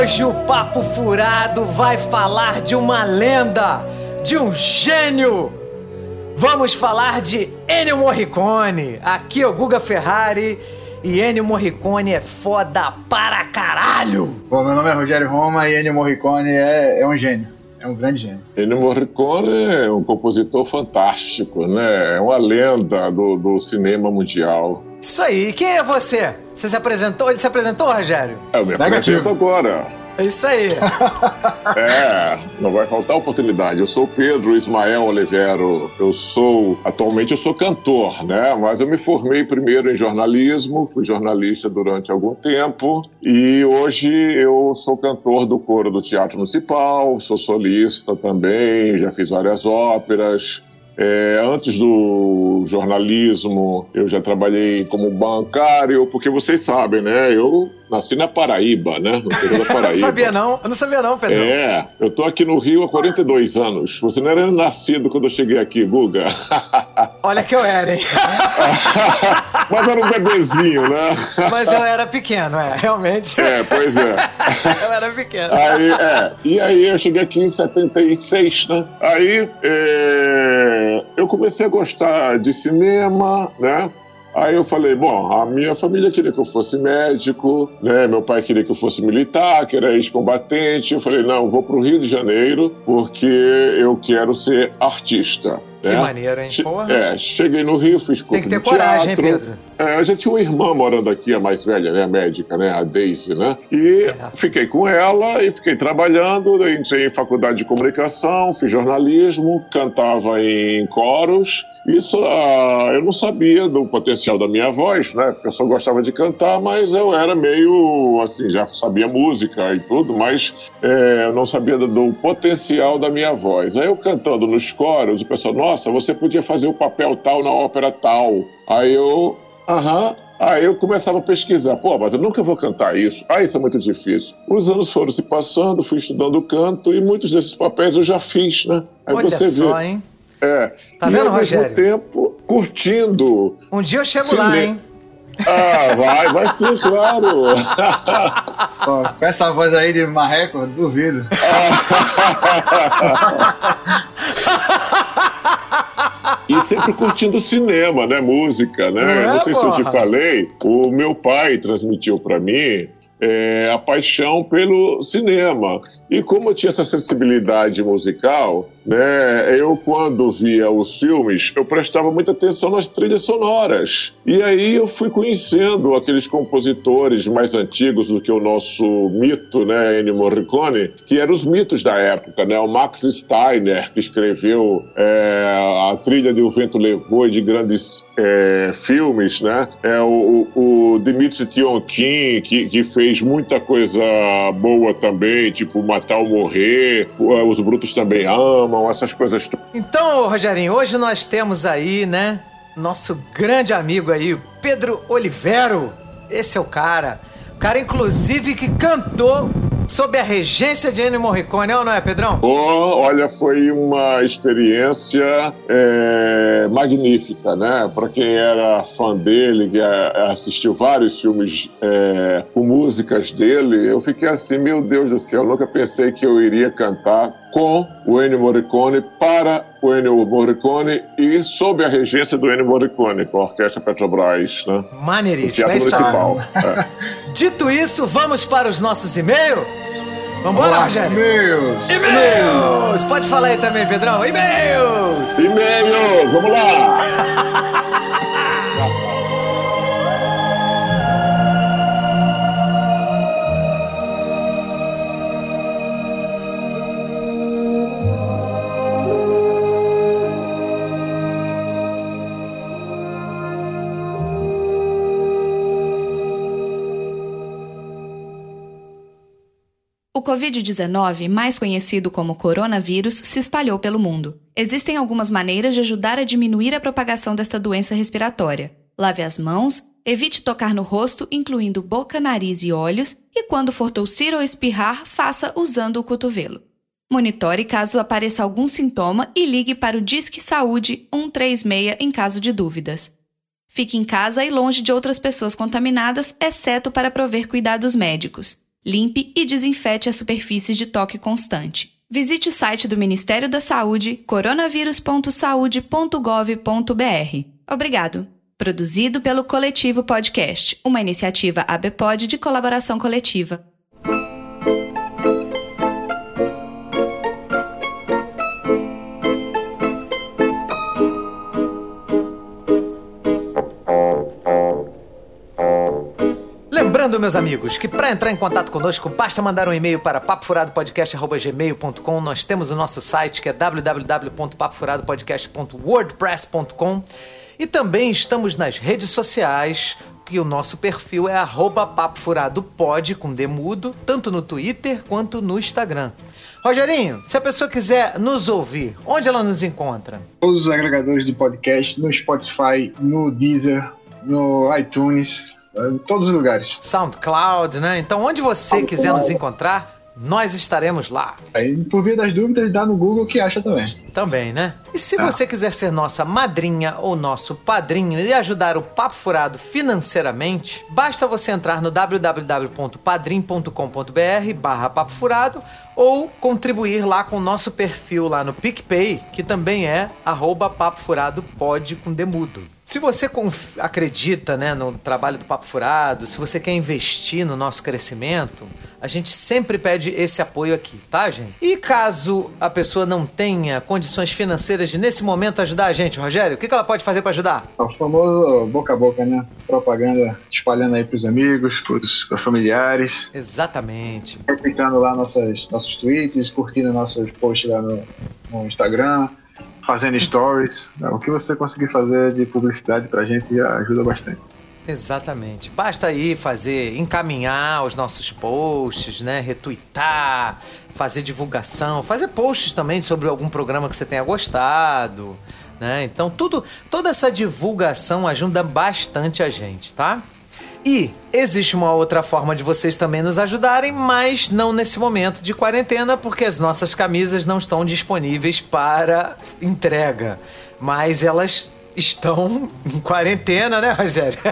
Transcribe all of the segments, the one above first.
Hoje o Papo Furado vai falar de uma lenda, de um gênio! Vamos falar de Ennio Morricone. Aqui é o Guga Ferrari e Ennio Morricone é foda para caralho! Bom, meu nome é Rogério Roma e Ennio Morricone é, é um gênio. É um grande gênio. Ennio Morricone é um compositor fantástico, né? É uma lenda do, do cinema mundial. Isso aí, quem é você? Você se apresentou? Ele se apresentou, Rogério? Eu me apresento agora. É isso aí. é, não vai faltar oportunidade. Eu sou Pedro Ismael Olivero. Eu sou, atualmente eu sou cantor, né? Mas eu me formei primeiro em jornalismo, fui jornalista durante algum tempo e hoje eu sou cantor do coro do Teatro Municipal, sou solista também, já fiz várias óperas. É, antes do jornalismo, eu já trabalhei como bancário, porque vocês sabem, né? Eu nasci na Paraíba, né? No interior da Paraíba. não sabia não, eu não sabia não, Pedro. É, eu tô aqui no Rio há 42 anos. Você não era nascido quando eu cheguei aqui, Guga. Olha que eu era, hein? Mas era um bebezinho, né? Mas eu era pequeno, é, realmente. É, pois é. eu era pequeno. Aí, é, e aí eu cheguei aqui em 76, né? Aí é, eu comecei a gostar de cinema, né? Aí eu falei, bom, a minha família queria que eu fosse médico, né? Meu pai queria que eu fosse militar, que era ex-combatente. Eu falei, não, vou para o Rio de Janeiro porque eu quero ser artista. Que né? maneiro, hein? Porra. É, cheguei no Rio, fiz curso Tem que ter coragem, teatro. hein, Pedro? É, eu já tinha uma irmã morando aqui, a mais velha, né, a médica, né, a Daisy, né? E Certo. fiquei com ela e fiquei trabalhando, entrei em faculdade de comunicação, fiz jornalismo, cantava em coros. Isso, ah, eu não sabia do potencial da minha voz, né? Porque eu só gostava de cantar, mas eu era meio, assim, já sabia música e tudo, mas é, eu não sabia do, do potencial da minha voz. Aí eu cantando nos coros, o pessoal, nossa, você podia fazer o papel tal na ópera tal. Aí eu, aham, Aí eu começava a pesquisar, pô, mas eu nunca vou cantar isso. Ah, isso é muito difícil. Os anos foram se passando, fui estudando canto e muitos desses papéis eu já fiz, né? Aí Olha você só, vê. hein? É. Tá e vendo, ao mesmo Rogério? tempo, curtindo. Um dia eu chego Sim, lá, hein? Ah, vai, vai sim, claro. Pô, com essa voz aí de marreco, duvido. E sempre curtindo cinema, né? Música, né? Não é, Não sei se eu te porra? falei, o meu pai transmitiu para mim é, a paixão pelo cinema. E como eu tinha essa sensibilidade musical, né, eu quando via os filmes, eu prestava muita atenção nas trilhas sonoras. E aí eu fui conhecendo aqueles compositores mais antigos do que o nosso mito, né, Ennio Morricone, que eram os mitos da época, né? O Max Steiner, que escreveu é, a trilha de O Vento Levou e de grandes é, filmes, né? É o, o, Dmitry Tionkin, que, que fez muita coisa boa também, tipo Matar ou Morrer, o- Os Brutos Também Amam, essas coisas. Então, Rogerinho, hoje nós temos aí, né, nosso grande amigo aí, Pedro Olivero. Esse é o cara. O cara, inclusive, que cantou sob a regência de Ennio Morricone, é ou não é, Pedrão? Oh, olha, foi uma experiência é, magnífica, né? Para quem era fã dele, que é, assistiu vários filmes é, com músicas dele, eu fiquei assim, meu Deus do céu, eu nunca pensei que eu iria cantar com o Ennio Morricone, para o Ennio Morricone e sob a regência do Ennio Morricone, com a Orquestra Petrobras, né? Maneiríssimo, é Teatro isso aí. Municipal. É. Dito isso, vamos para os nossos e-mails? Vambora, Rogério? Meus! E-mails! Pode falar aí também, Pedrão. E-mails! E-mails, vamos lá! O Covid-19, mais conhecido como coronavírus, se espalhou pelo mundo. Existem algumas maneiras de ajudar a diminuir a propagação desta doença respiratória. Lave as mãos, evite tocar no rosto, incluindo boca, nariz e olhos, e quando for tossir ou espirrar, faça usando o cotovelo. Monitore caso apareça algum sintoma e ligue para o Disque Saúde 136 em caso de dúvidas. Fique em casa e longe de outras pessoas contaminadas, exceto para prover cuidados médicos. Limpe e desinfete as superfícies de toque constante. Visite o site do Ministério da Saúde, coronavírus.saude.gov.br. Obrigado. Produzido pelo Coletivo Podcast, uma iniciativa ABPOD de colaboração coletiva. Meus amigos, que para entrar em contato conosco, basta mandar um e-mail para papofuradopodcast.gmail.com. Nós temos o nosso site que é www.papofuradopodcast.wordpress.com e também estamos nas redes sociais, que o nosso perfil é papofuradopod, com demudo, tanto no Twitter quanto no Instagram. Rogerinho, se a pessoa quiser nos ouvir, onde ela nos encontra? Todos os agregadores de podcast, no Spotify, no Deezer, no iTunes, em todos os lugares. SoundCloud, né? Então, onde você SoundCloud. quiser nos encontrar, nós estaremos lá. Aí, por via das dúvidas, dá no Google que acha também. Também, né? E se Ah. você quiser ser nossa madrinha ou nosso padrinho e ajudar o Papo Furado financeiramente, basta você entrar no www.padrim.com.br barra Papo Furado ou contribuir lá com o nosso perfil lá no PicPay, que também é arroba Papo Furado pode com demudo. Se você acredita né, no trabalho do Papo Furado, se você quer investir no nosso crescimento, a gente sempre pede esse apoio aqui, tá, gente? E caso a pessoa não tenha condições financeiras de, nesse momento, ajudar a gente, Rogério, o que que ela pode fazer para ajudar? É O famoso boca a boca, né? Propaganda espalhando aí pros amigos, pros, pros familiares, Exatamente. replicando lá nossas, nossos tweets, curtindo nossos posts lá no, no Instagram, fazendo stories. O que você conseguir fazer de publicidade pra gente já ajuda bastante. Exatamente. Basta aí fazer, encaminhar os nossos posts, né? Retweetar, fazer divulgação, fazer posts também sobre algum programa que você tenha gostado, né? Então tudo, toda essa divulgação ajuda bastante a gente, tá? E existe uma outra forma de vocês também nos ajudarem, mas não nesse momento de quarentena, porque as nossas camisas não estão disponíveis para entrega. Mas elas estão em quarentena, né, Rogério?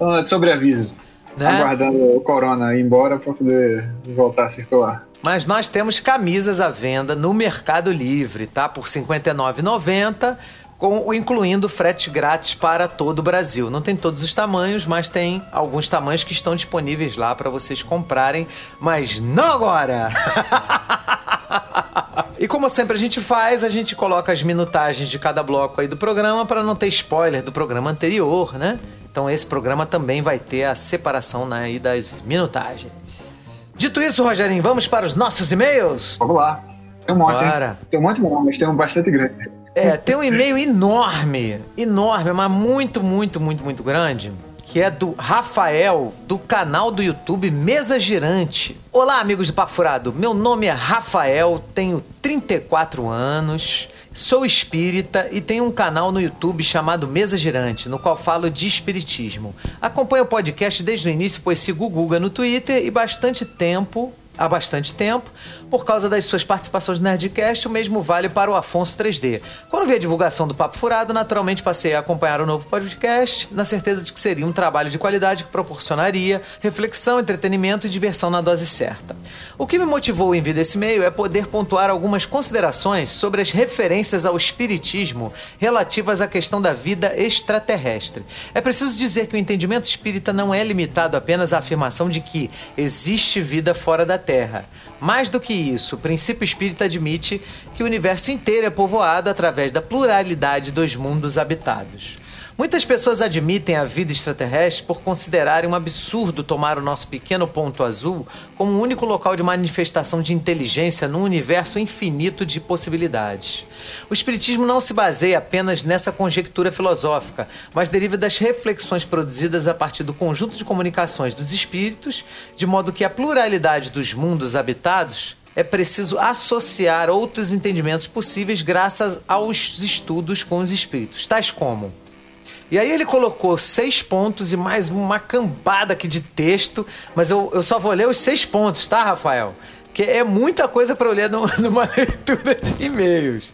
É de sobreaviso. Né? Aguardando o corona ir embora pra poder voltar a circular. Mas nós temos camisas à venda no Mercado Livre, tá? Por R$ 59,90, com, incluindo frete grátis para todo o Brasil. Não tem todos os tamanhos, mas tem alguns tamanhos que estão disponíveis lá para vocês comprarem, mas não agora! E como sempre a gente faz, a gente coloca as minutagens de cada bloco aí do programa para não ter spoiler do programa anterior, né? Então esse programa também vai ter a separação né, aí das minutagens. Dito isso, Rogerinho, vamos para os nossos e-mails? Vamos lá. Tem um monte, Bora. hein? Tem um monte não, mas tem um bastante grande. É, tem um e-mail enorme, enorme, mas muito, muito, muito, muito grande, que é do Rafael, do canal do YouTube Mesa Girante. Olá, amigos de Papo Furado. Meu nome é Rafael, tenho 34 anos, sou espírita e tenho um canal no YouTube chamado Mesa Girante, no qual falo de espiritismo. Acompanho o podcast desde o início, pois sigo o Guga no Twitter e bastante tempo há bastante tempo, por causa das suas participações no Nerdcast, o mesmo vale para o Afonso 3D. Quando vi a divulgação do Papo Furado, naturalmente passei a acompanhar o novo podcast, na certeza de que seria um trabalho de qualidade que proporcionaria reflexão, entretenimento e diversão na dose certa. O que me motivou em vir desse meio é poder pontuar algumas considerações sobre as referências ao espiritismo relativas à questão da vida extraterrestre. É preciso dizer que o entendimento espírita não é limitado apenas à afirmação de que existe vida fora da Terra. Mais do que isso, o princípio espírita admite que o universo inteiro é povoado através da pluralidade dos mundos habitados. Muitas pessoas admitem a vida extraterrestre por considerarem um absurdo tomar o nosso pequeno ponto azul como o único local de manifestação de inteligência num universo infinito de possibilidades. O Espiritismo não se baseia apenas nessa conjectura filosófica, mas deriva das reflexões produzidas a partir do conjunto de comunicações dos espíritos, de modo que a pluralidade dos mundos habitados é preciso associar outros entendimentos possíveis graças aos estudos com os espíritos, tais como e aí ele colocou seis pontos e mais uma cambada aqui de texto, mas eu, eu só vou ler os seis pontos, tá, Rafael? Que é muita coisa para eu ler num- numa leitura de e-mails.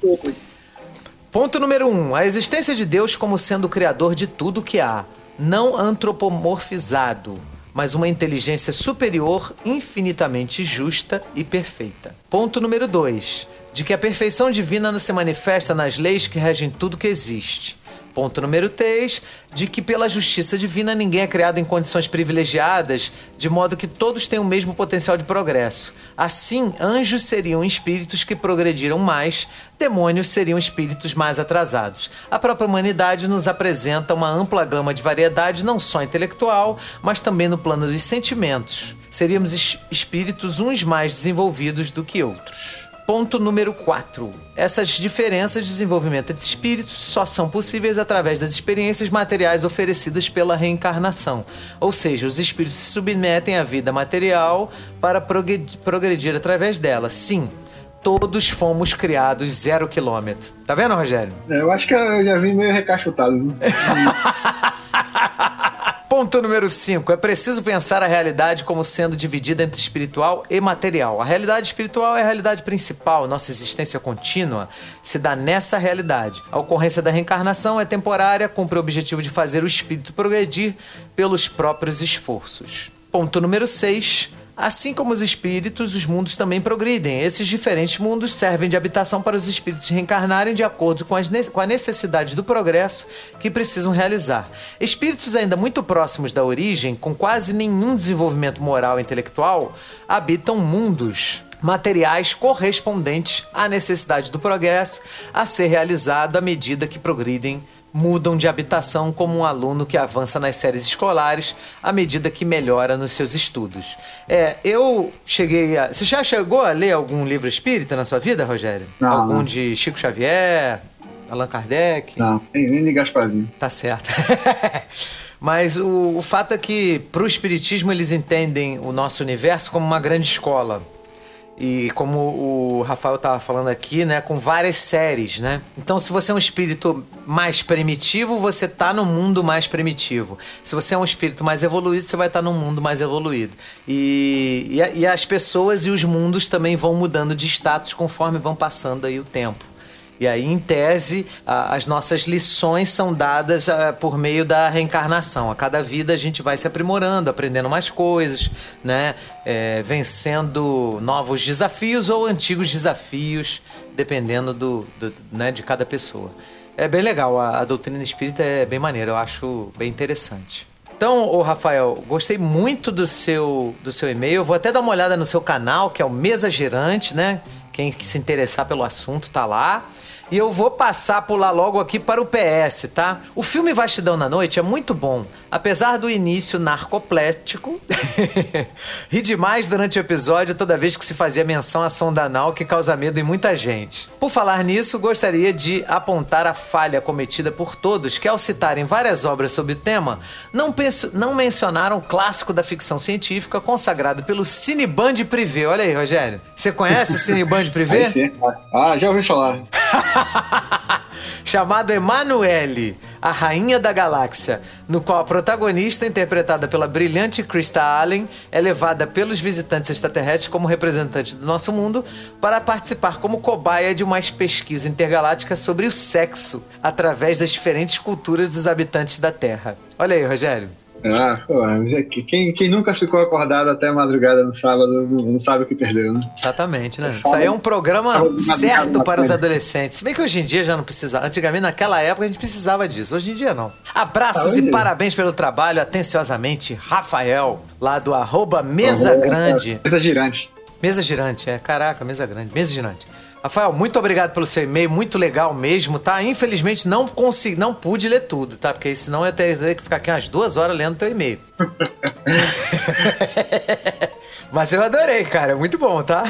Ponto número 1. Um, a existência de Deus como sendo o criador de tudo que há, não antropomorfizado, mas uma inteligência superior, infinitamente justa e perfeita. Ponto número 2. De que a perfeição divina não se manifesta nas leis que regem tudo que existe. Ponto número 3, de que pela justiça divina ninguém é criado em condições privilegiadas, de modo que todos têm o mesmo potencial de progresso. Assim, anjos seriam espíritos que progrediram mais, demônios seriam espíritos mais atrasados. A própria humanidade nos apresenta uma ampla gama de variedade, não só intelectual, mas também no plano dos sentimentos. Seríamos espíritos uns mais desenvolvidos do que outros. Ponto número 4. Essas diferenças de desenvolvimento entre espíritos só são possíveis através das experiências materiais oferecidas pela reencarnação. Ou seja, os espíritos se submetem à vida material para progredir através dela. Sim, todos fomos criados zero quilômetro. Tá vendo, Rogério? É, eu acho que eu já vim meio recachutado. Ponto número 5. É preciso pensar a realidade como sendo dividida entre espiritual e material. A realidade espiritual é a realidade principal, nossa existência contínua se dá nessa realidade. A ocorrência da reencarnação é temporária, cumpre o objetivo de fazer o espírito progredir pelos próprios esforços. Ponto número 6. Assim como os espíritos, os mundos também progridem. Esses diferentes mundos servem de habitação para os espíritos reencarnarem de acordo com, as, com a necessidade do progresso que precisam realizar. Espíritos ainda muito próximos da origem, com quase nenhum desenvolvimento moral e intelectual, habitam mundos materiais correspondentes à necessidade do progresso a ser realizado à medida que progridem mudam de habitação como um aluno que avança nas séries escolares à medida que melhora nos seus estudos. É, eu cheguei a. Você já chegou a ler algum livro espírita na sua vida, Rogério? Não, algum não. de Chico Xavier, Allan Kardec? Não, nem, nem Gasparzinho. Tá certo. Mas o, o fato é que, para o Espiritismo, eles entendem o nosso universo como uma grande escola. E como o Rafael estava falando aqui, né, com várias séries, né? Então, se você é um espírito mais primitivo, você tá no mundo mais primitivo. Se você é um espírito mais evoluído, você vai estar tá no mundo mais evoluído. E, e, e as pessoas e os mundos também vão mudando de status conforme vão passando aí o tempo. E aí, em tese, as nossas lições são dadas por meio da reencarnação. A cada vida a gente vai se aprimorando, aprendendo mais coisas, né? É, vencendo novos desafios ou antigos desafios, dependendo do, do né, de cada pessoa. É bem legal, a, a doutrina espírita é bem maneira, eu acho bem interessante. Então, ô Rafael, gostei muito do seu, do seu e-mail. Vou até dar uma olhada no seu canal, que é o Mesa Girante, né? Quem se interessar pelo assunto tá lá. E eu vou passar por lá logo aqui para o PS, tá? O filme Vastidão na Noite é muito bom. Apesar do início narcoplético, ri demais durante o episódio toda vez que se fazia menção à sonda anal que causa medo em muita gente. Por falar nisso, gostaria de apontar a falha cometida por todos que, ao citarem várias obras sobre o tema, não, penso, não mencionaram o clássico da ficção científica consagrado pelo Cineband Privé. Olha aí, Rogério. Você conhece o Cineband Privé? Ah, já ouvi falar. chamado Emanuele, a Rainha da Galáxia, no qual a protagonista, interpretada pela brilhante Krista Allen, é levada pelos visitantes extraterrestres como representante do nosso mundo para participar como cobaia de uma pesquisa intergaláctica sobre o sexo através das diferentes culturas dos habitantes da Terra. Olha aí, Rogério. Ah, pô, quem, quem nunca ficou acordado até madrugada no sábado não, não sabe o que perdeu, né? Exatamente, né? Isso aí é um programa certo para os adolescentes. Se bem que hoje em dia já não precisa. Antigamente, naquela época, a gente precisava disso. Hoje em dia, não. Abraços ah, e parabéns pelo trabalho, atenciosamente, Rafael, lá do arroba Mesa Grande. Mesa Girante. Mesa Girante, é. Caraca, Mesa Grande. Mesa Girante. Rafael, muito obrigado pelo seu e-mail, muito legal mesmo, tá? Infelizmente não consegui, não pude ler tudo, tá? Porque senão eu teria que ficar aqui umas duas horas lendo teu e-mail. Mas eu adorei, cara, muito bom, tá?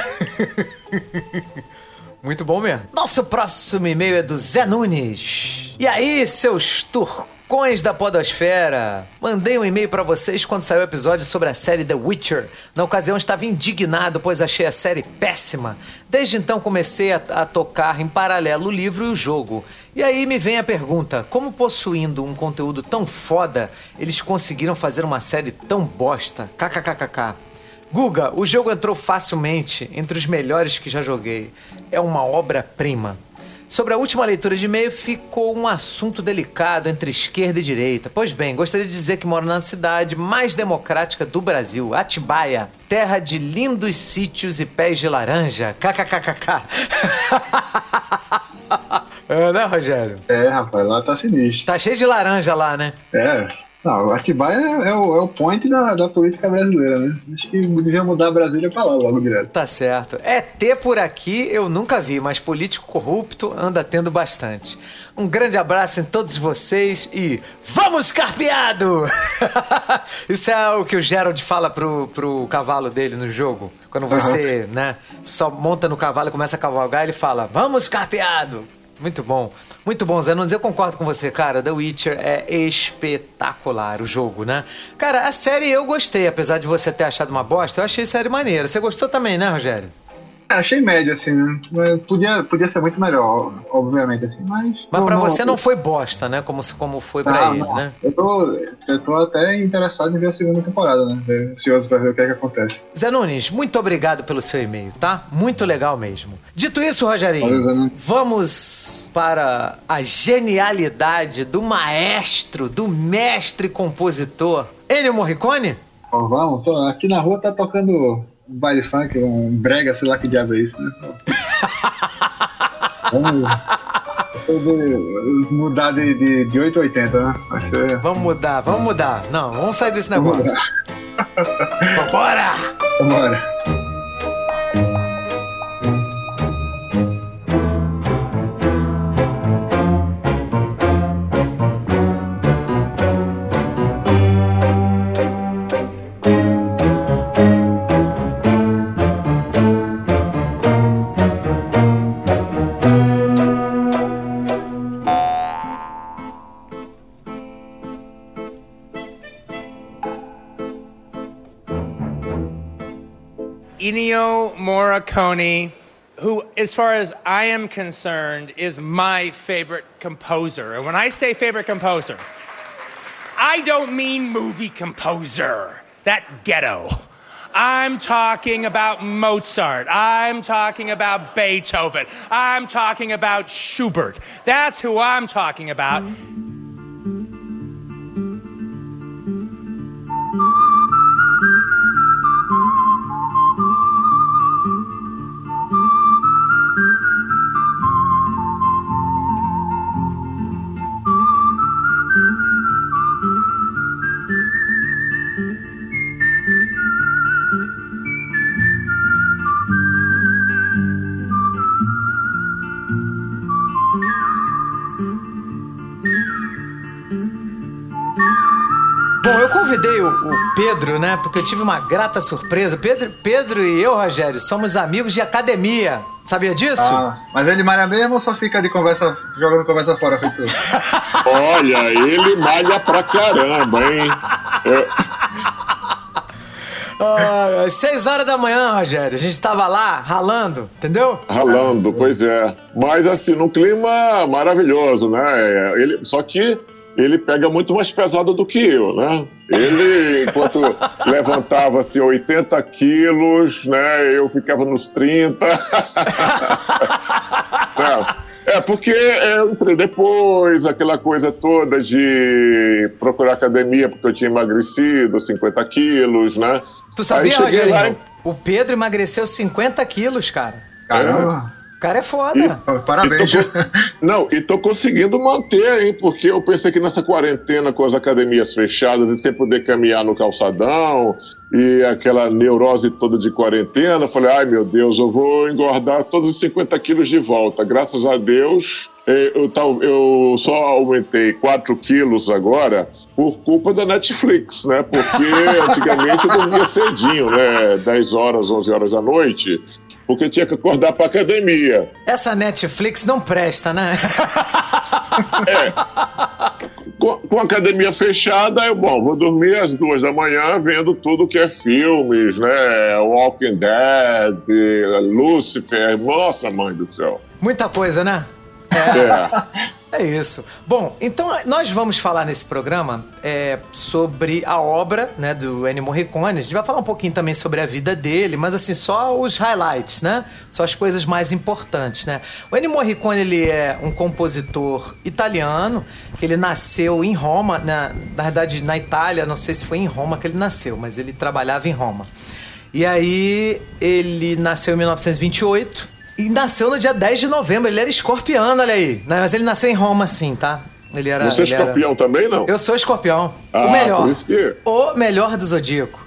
muito bom mesmo. Nosso próximo e-mail é do Zé Nunes. E aí, seus turcos? Cões da Podosfera! Mandei um e-mail para vocês quando saiu o episódio sobre a série The Witcher. Na ocasião estava indignado, pois achei a série péssima. Desde então comecei a, a, tocar em paralelo o livro e o jogo. E aí me vem a pergunta: como possuindo um conteúdo tão foda, eles conseguiram fazer uma série tão bosta? KKKKK. Guga, o jogo entrou facilmente entre os melhores que já joguei. É uma obra-prima. Sobre a última leitura de e-mail, ficou um assunto delicado entre esquerda e direita. Pois bem, gostaria de dizer que moro na cidade mais democrática do Brasil, Atibaia, terra de lindos sítios e pés de laranja. KKKKK. é, né, Rogério? É, rapaz, lá tá sinistro. Tá cheio de laranja lá, né? É. Não, Atibaia é, é, o, é o point da, da política brasileira, né? Acho que devia mudar Brasília pra lá logo direto. Tá certo. É ter por aqui eu nunca vi, mas político corrupto anda tendo bastante. Um grande abraço em todos vocês e vamos carpeado! Isso é o que o Gerald fala pro, pro cavalo dele no jogo. Quando você, uhum. né, só monta no cavalo e começa a cavalgar, ele fala, vamos carpeado! Muito bom. Muito bom, Zé Nunes. Eu concordo com você, cara. The Witcher é espetacular o jogo, né? Cara, a série eu gostei, apesar de você ter achado uma bosta. Eu achei a série maneira. Você gostou também, né, Rogério? Achei médio, assim, né? Podia, podia ser muito melhor, obviamente, assim, mas... Mas pra não, você não foi bosta, né? Como, como foi pra ah, ele, né? Eu tô, eu tô até interessado em ver a segunda temporada, né? Ansioso pra ver o que é que acontece. Zé Nunes, muito obrigado pelo seu e-mail, tá? Muito legal mesmo. Dito isso, Rogerinho, Valeu, vamos para a genialidade do maestro, do mestre compositor, Ennio Morricone? Vamos, tô, aqui na rua tá tocando um baile funk, um brega, sei lá que diabo é isso, né? Vamos mudar de, de, de 880, né? Ser... Vamos mudar, vamos mudar. Não, vamos sair desse negócio. Vambora! Vambora! Morricone, who, as far as I am concerned, is my favorite composer. And when I say favorite composer, I don't mean movie composer, that ghetto. I'm talking about Mozart. I'm talking about Beethoven. I'm talking about Schubert. That's who I'm talking about. Mm-hmm. convidei o, o, Pedro, né? Porque eu tive uma grata surpresa. Pedro, Pedro e eu, Rogério, somos amigos de academia. Sabia disso? Ah, mas ele malha mesmo ou só fica de conversa, jogando conversa fora, feito? Olha, ele malha pra caramba, hein? Eu... Ah, às seis horas da manhã, Rogério, a gente tava lá ralando, entendeu? Ralando, pois é. Mas assim, num clima maravilhoso, né? Ele, só que ele pega muito mais pesado do que eu, né? Ele, enquanto levantava-se 80 quilos, né? Eu ficava nos 30. é, é, porque eu entrei depois, aquela coisa toda de procurar academia, porque eu tinha emagrecido 50 quilos, né? Tu sabia, Rogério? Lá... O Pedro emagreceu 50 quilos, cara. Caramba! É. O cara é foda. E, Parabéns. E tô, não, e tô conseguindo manter, hein? Porque eu pensei que nessa quarentena, com as academias fechadas e sem poder caminhar no calçadão e aquela neurose toda de quarentena, falei, ai meu Deus, eu vou engordar todos os 50 quilos de volta. Graças a Deus, eh, eu, eu só aumentei 4 quilos agora por culpa da Netflix, né? Porque antigamente eu dormia cedinho, né? 10 horas, 11 horas da noite porque tinha que acordar para academia. Essa Netflix não presta, né? É. Com, com, a academia fechada, eu, bom, vou dormir às duas da manhã vendo tudo que é filmes, né? Walking Dead, Lucifer, nossa mãe do céu. Muita coisa, né? É. É isso. Bom, então nós vamos falar nesse programa é, sobre a obra né, do Ennio Morricone. A gente vai falar um pouquinho também sobre a vida dele, mas assim, só os highlights, né? Só as coisas mais importantes, né? O Ennio Morricone, ele é um compositor italiano, que ele nasceu em Roma, na, na verdade na Itália, não sei se foi em Roma que ele nasceu, mas ele trabalhava em Roma. E aí ele nasceu em 1928 e nasceu no dia 10 de novembro. Ele era escorpiano, olha aí. Mas ele nasceu em Roma, sim, tá? Ele era, Você é escorpião era... também, não? Eu sou escorpião. Ah, o melhor. Por isso que... O melhor do zodíaco.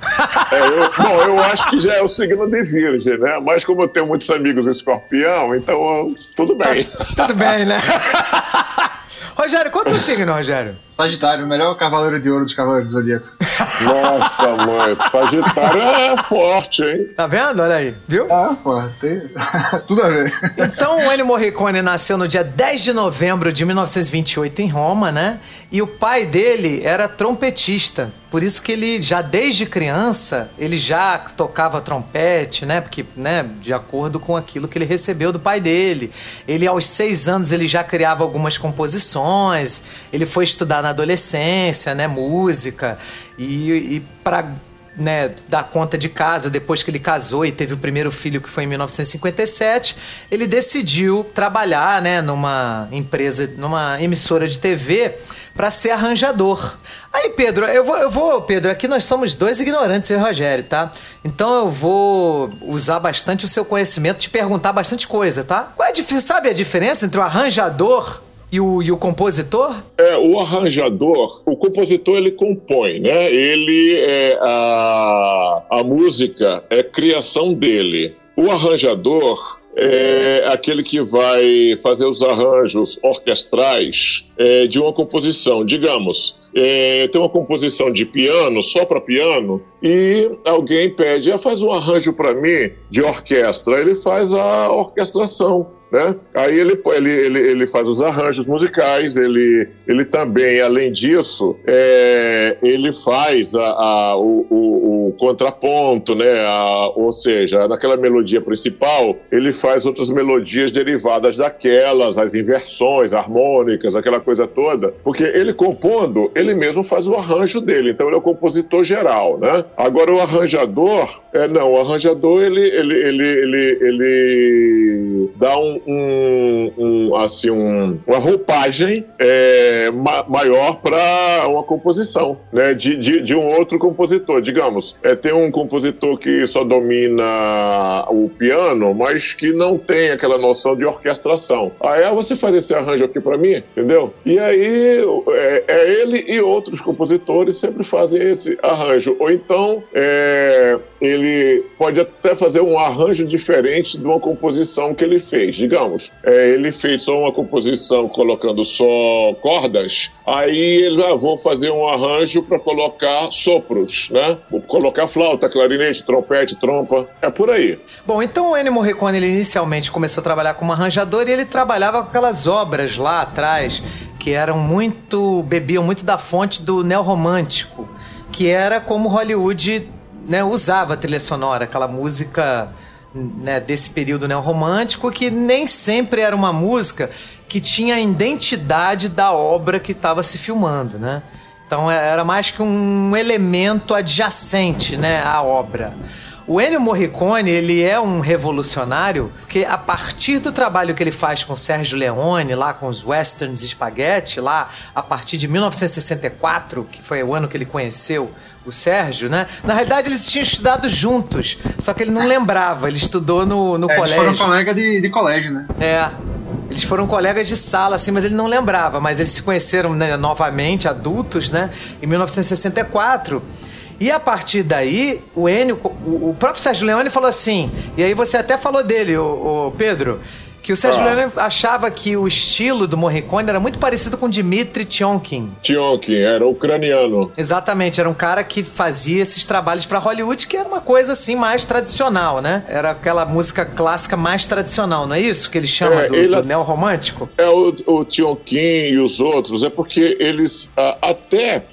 É, eu, bom, eu acho que já é o signo de Virgem, né? Mas como eu tenho muitos amigos escorpião, então tudo bem. tudo bem, né? Rogério, qual é o signo, Rogério? Sagitário, o melhor cavaleiro de ouro dos cavaleiros do Zodíaco. Nossa, mãe, Sagitário é forte, hein? Tá vendo? Olha aí, viu? Ah, pô, tem tudo a ver. Então, o Ennio Morricone nasceu no dia 10 de novembro de 1928 em Roma, né? E o pai dele era trompetista. Por isso que ele já desde criança, ele já tocava trompete, né? Porque, né, de acordo com aquilo que ele recebeu do pai dele. Ele aos seis anos ele já criava algumas composições. Ele foi estudar na adolescência, né, música e, e para né, dar conta de casa depois que ele casou e teve o primeiro filho que foi em 1957, ele decidiu trabalhar, né, numa empresa, numa emissora de TV para ser arranjador. Aí, Pedro, eu vou, eu vou, Pedro, aqui nós somos dois ignorantes, eu e Rogério, tá? Então eu vou usar bastante o seu conhecimento, te perguntar bastante coisa, tá? Qual é a, sabe a diferença entre o arranjador e o, e o compositor? É, o arranjador, o compositor ele compõe, né? Ele é a, a música é criação dele. O arranjador é aquele que vai fazer os arranjos orquestrais é, de uma composição. Digamos, é, tem uma composição de piano, só para piano, e alguém pede, ah, faz um arranjo para mim de orquestra. Ele faz a orquestração. Né? Aí ele, ele, ele, ele faz os arranjos musicais, ele, ele também, além disso, é, ele faz a, a o, o, o, contraponto, né? A, ou seja, naquela melodia principal, ele faz outras melodias derivadas daquelas, as inversões harmônicas, aquela coisa toda, porque ele compondo, ele mesmo faz o arranjo dele, então ele é o compositor geral, né? Agora o arranjador, é, não, o arranjador ele, ele, ele, ele, ele dá um, um, um, assim, um, uma roupagem é, ma maior para uma composição, né? De, de, de, um outro compositor. Digamos, é, tem um compositor que só domina o piano, mas que não tem aquela noção de orquestração. Aí ah, você faz esse arranjo aqui para mim, entendeu? E aí é, é, ele e outros compositores sempre fazem esse arranjo. Ou então é, ele pode até fazer um arranjo diferente de uma composição que ele fez é, ele fez só uma composição colocando só cordas, aí ele, ah, vou fazer um arranjo para colocar sopros, né? Vou colocar flauta, clarinete, trompete, trompa, é por aí. Bom, então o Ennio Morricone, ele inicialmente começou a trabalhar como arranjador e ele trabalhava com aquelas obras lá atrás que eram muito, bebiam muito da fonte do neorromântico, que era como Hollywood né, usava a trilha sonora, aquela música né, desse período neorromântico, que nem sempre era uma música que tinha a identidade da obra que estava se filmando, né? Então é, era mais que um elemento adjacente, né, à obra. O Ennio Morricone, ele é um revolucionário que a partir do trabalho que ele faz com Sérgio Leone, lá com os westerns spaghetti, lá a partir de 1964, que foi o ano que ele conheceu o Sérgio, né? Na realidade, eles tinham estudado juntos, só que ele não lembrava, ele estudou no, no é, colégio. Eles foram colegas de, de colégio, né? É. Eles foram colegas de sala, assim, mas ele não lembrava. Mas eles se conheceram né, novamente, adultos, né? Em 1964. E a partir daí, o Enio, o, próprio Sérgio Leone falou assim, e aí você até falou dele, o, o Pedro, que o Sérgio ah. Leone achava que o estilo do Morricone era muito parecido com Dmitri Tionkin. Tionkin, era ucraniano. Exatamente, era um cara que fazia esses trabalhos para Hollywood, que era uma coisa assim mais tradicional, né? Era aquela música clássica mais tradicional, não é isso que ele chama é, do, ele, do neorromântico? É, o, o Tionkin e os outros, é porque eles até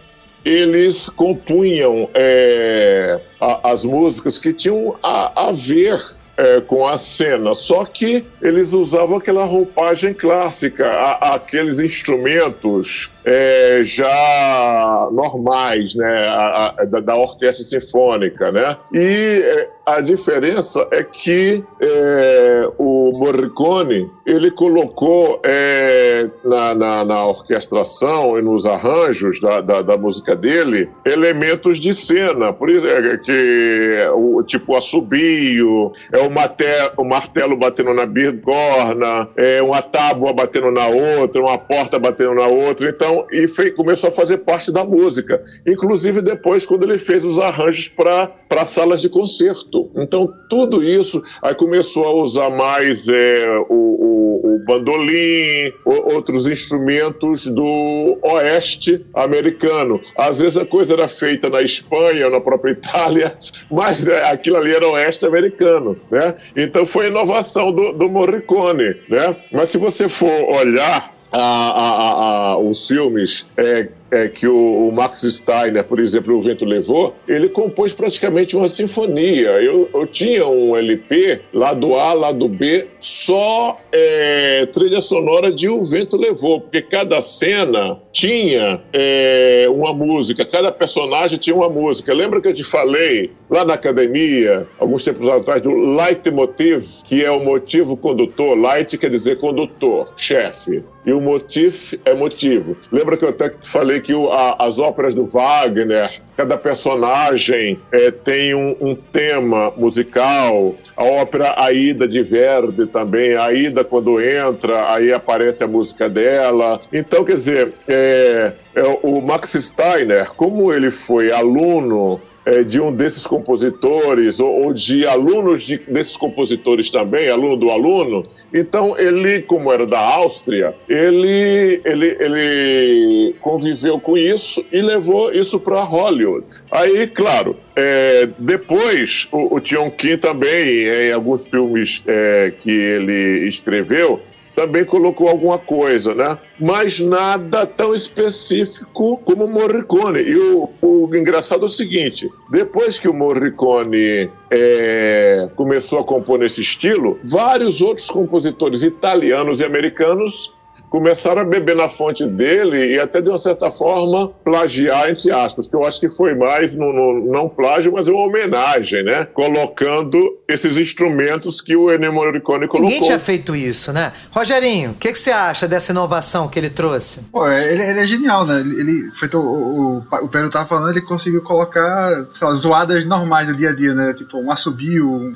eles compunham é, a, as músicas que tinham a, a ver é, com a cena. Só que eles usavam aquela roupagem clássica, a, aqueles instrumentos é, já normais, né, a, a, da, da, orquestra sinfônica, né? E é, a diferença é que é, o Morricone ele colocou é, na, na, na, orquestração e nos arranjos da, da, da, música dele elementos de cena, por isso é que o tipo assobio, é o, maté, o martelo batendo na bigorna, é uma tábua batendo na outra, uma porta batendo na outra, então e começou a fazer parte da música, inclusive depois quando ele fez os arranjos para salas de concerto. Então tudo isso aí começou a usar mais é, o, o o, bandolim, outros instrumentos do oeste americano. Às vezes a coisa era feita na Espanha, na própria Itália, mas é, aquilo ali era oeste americano, né? Então foi inovação do, do Morricone, né? Mas se você for olhar a, a, a, os filmes é, é, que o, o, Max Steiner, por exemplo, O Vento Levou, ele compôs praticamente uma sinfonia. Eu, eu tinha um LP, lado A, lado B, só é, trilha sonora de O Vento Levou, porque cada cena tinha é, uma música, cada personagem tinha uma música. Lembra que eu te falei lá na academia, alguns tempos atrás, do leitmotiv, que é o motivo condutor. Light quer dizer condutor, chefe. E o motif é motivo. Lembra que eu até falei que o, a, as óperas do Wagner, cada personagem é, tem um, um, tema musical. A ópera Aida de Verdi também, a Aida quando entra, aí aparece a música dela. Então, quer dizer, é, é, o Max Steiner, como ele foi aluno é, de um desses compositores ou, ou de alunos de, desses compositores também, aluno do aluno. Então ele, como era da Áustria, ele, ele, ele conviveu com isso e levou isso para Hollywood. Aí, claro, é, depois o, o Tion Kim também, em alguns filmes é, que ele escreveu, também colocou alguma coisa, né? Mas nada tão específico como Morricone. E o, o engraçado é o seguinte: depois que o Morricone é, começou a compor nesse estilo, vários outros compositores italianos e americanos começaram a beber na fonte dele e até de uma certa forma plagiar, entre aspas, que eu acho que foi mais, no, no, não plágio, mas uma homenagem, né? Colocando esses instrumentos que o Ennio Morricone colocou. Ninguém tinha feito isso, né? Rogerinho, o que, que, você acha dessa inovação que ele trouxe? Pô, é, ele, ele é genial, né? Ele, ele feito o, o, o Pedro tava falando, ele conseguiu colocar, sei lá, zoadas normais do dia a dia, né? Tipo, um assobio, um,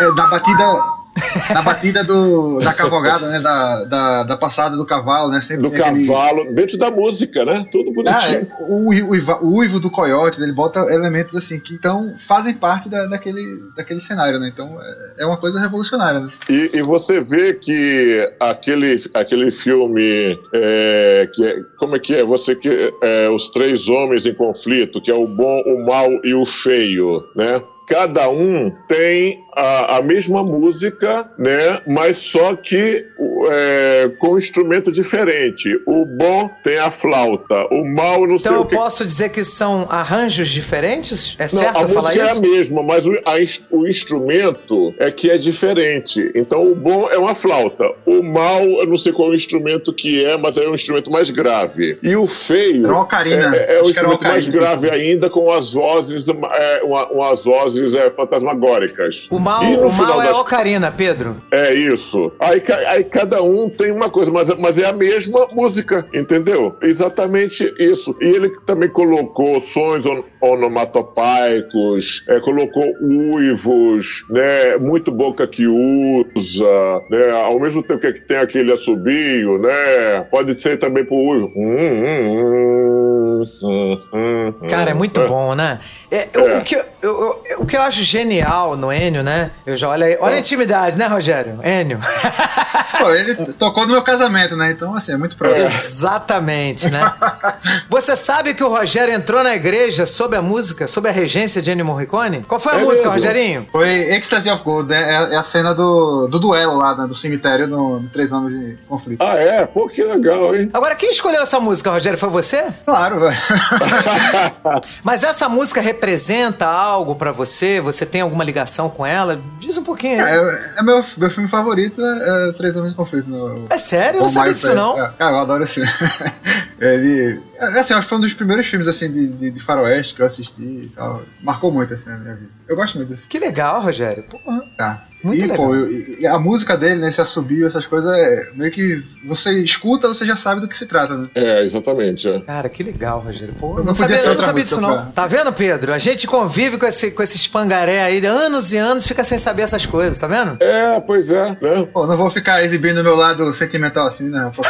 é, da batida na batida do, da cavalgada, né? Da, da, da, passada do cavalo, né? Sempre do cavalo, aquele... dentro da música, né? Tudo bonitinho. Ah, é, o, o, o, uivo do coiote, ele bota elementos assim que então fazem parte da, daquele, daquele cenário, né? Então é, é uma coisa revolucionária. Né? E, e, você vê que aquele, aquele filme é, que é, como é que é? Você que é, os três homens em conflito, que é o bom, o mal e o feio, né? cada um tem a, a mesma música, né? Mas só que é, com um instrumento diferente. O bom tem a flauta, o mal não então sei o que. Então eu posso dizer que são arranjos diferentes? É certo não, a falar música isso? é a mesma, mas o, a, o instrumento é que é diferente. Então o bom é uma flauta. O mal, eu não sei qual é o instrumento que é, mas é um instrumento mais grave. E o feio é, é, é o instrumento mais grave ainda, com as vozes, é, uma, umas vozes é, fantasmagóricas. O mal, o mal é das... ocarina, Pedro. É isso. Aí, aí cada um tem uma coisa, mas, mas é a mesma música, entendeu? Exatamente isso. E ele também colocou sons on, onomatopaicos, é, colocou uivos, né? Muito boca que usa, né? Ao mesmo tempo que tem aquele assobio, né? Pode ser também por uivo. Hum, hum, hum, Cara, é muito bom, né? É, é. O, que eu, eu, o que eu acho genial no Enio, né? Eu já olha aí, olha a intimidade, né, Rogério? Enio. Pô, ele tocou no meu casamento, né? Então, assim, é muito próximo. Exatamente, né? Você sabe que o Rogério entrou na igreja sob a música, sob a regência de Ennio Morricone? Qual foi a é música, mesmo? Rogerinho? Foi Ecstasy of Gold, né? É, é a cena do, do duelo lá, né? do cemitério no, no Três Anos de Conflito. Ah, é? Pô, que legal, hein? Agora, quem escolheu essa música, Rogério? Foi você? Claro, velho. Mas essa música representa algo para você? Você tem alguma ligação com ela? Nela. Diz um pouquinho aí. É, é meu, meu filme favorito é, é Três Homens em Conflito. No, é sério? Eu não sabia disso, não. É, cara, eu adoro esse filme. Ele. É, assim, acho que foi um dos primeiros filmes assim, de, de, de faroeste que eu assisti e tal. Marcou muito assim na minha vida. Eu gosto muito desse Que legal, Rogério. Porra. Tá. Muito e, legal. Pô, e a música dele, né, esse assobio, essas coisas, é meio que você escuta, você já sabe do que se trata, né? É, exatamente. É. Cara, que legal, Rogério. Pô, eu não, não sabia, eu não sabia disso, não. Pra... Tá vendo, Pedro? A gente convive com esse, com esse espangaré aí anos e anos, fica sem saber essas coisas, tá vendo? É, pois é, né? Pô, não vou ficar exibindo o meu lado sentimental assim, né?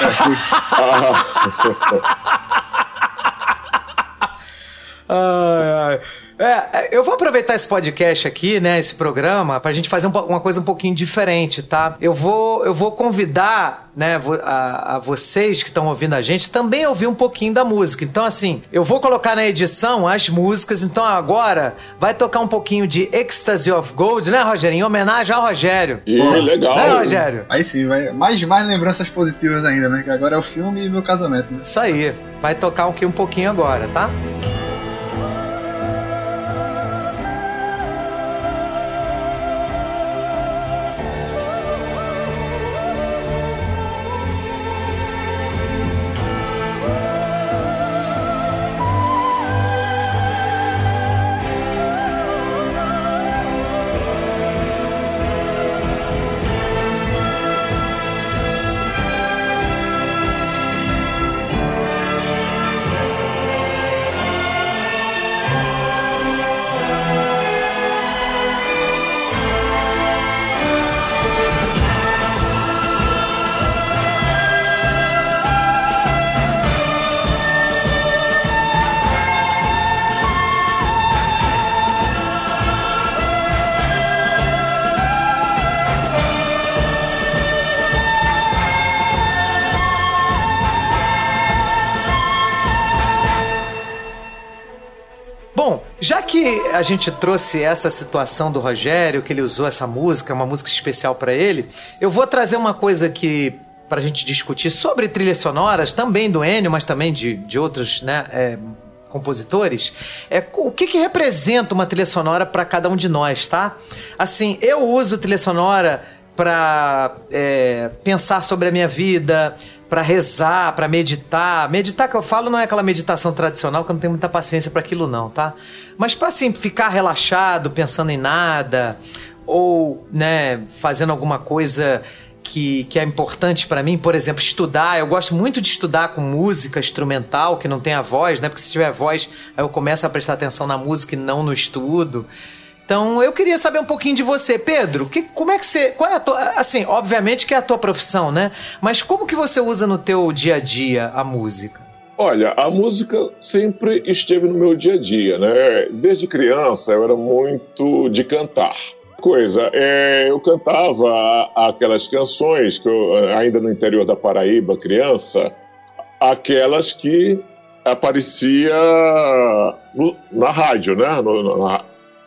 ai, ai. É, é, eu vou aproveitar esse podcast aqui, né, esse programa, pra gente fazer uma coisa um pouquinho diferente, tá? Eu vou, eu vou convidar, né, a, a vocês que estão ouvindo a gente também ouvir um pouquinho da música. Então, assim, eu vou colocar na edição as músicas, então agora vai tocar um pouquinho de Ecstasy of Gold, né, Rogério? Em homenagem ao Rogério. E legal. Né, Rogério? Aí sim, vai mais, mais lembranças positivas ainda, né? Que agora é o filme e meu casamento. Né? Isso aí. Vai tocar aqui um pouquinho agora, tá? Já a gente trouxe essa situação do Rogério, que ele usou essa música, uma música especial para ele, eu vou trazer uma coisa que para a gente discutir sobre trilhas sonoras, também do Ennio, mas também de, de outros né, é, compositores. É, o que, que representa uma trilha sonora para cada um de nós, tá? Assim, eu uso trilha sonora para é, pensar sobre a minha vida, para rezar, para meditar. Meditar que eu falo não é aquela meditação tradicional que eu não tenho muita paciência para aquilo não, tá? Mas para assim ficar relaxado, pensando em nada ou, né, fazendo alguma coisa que, que é importante para mim, por exemplo, estudar. Eu gosto muito de estudar com música instrumental, que não tem a voz, né? Porque se tiver voz, aí eu começo a prestar atenção na música e não no estudo. Então, eu queria saber um pouquinho de você, Pedro. Que, como é que você, qual é a tua, assim, obviamente que é a tua profissão, né? Mas como que você usa no teu dia a dia a música? Olha, a música sempre esteve no meu dia a dia, né? Desde criança eu era muito de cantar. Coisa, é, eu cantava aquelas canções que eu, ainda no interior da Paraíba, criança, aquelas que aparecia no, na rádio, né? No, na,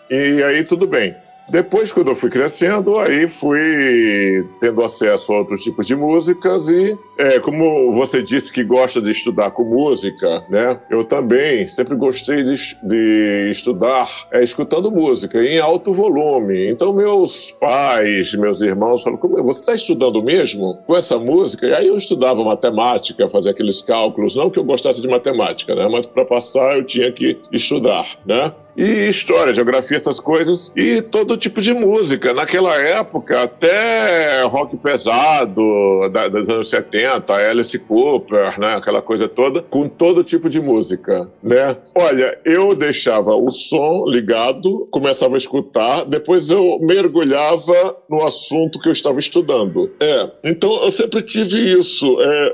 e aí tudo bem. Depois, quando eu fui crescendo, aí fui tendo acesso a outros tipos de músicas e, é, como você disse que gosta de estudar com música, né? Eu também sempre gostei de, de estudar é, escutando música em alto volume. Então, meus pais, meus irmãos falaram, como, você está estudando mesmo com essa música? E aí eu estudava matemática, fazia aqueles cálculos, não que eu gostasse de matemática, né? Mas para passar eu tinha que estudar, né? E história, geografia, essas coisas, e todo tipo de música. Naquela época, até rock pesado, da, dos anos 70, Alice Cooper, né, aquela coisa toda, com todo tipo de música, né? Olha, eu deixava o som ligado, começava a escutar, depois eu mergulhava no assunto que eu estava estudando. É, então eu sempre tive isso. É,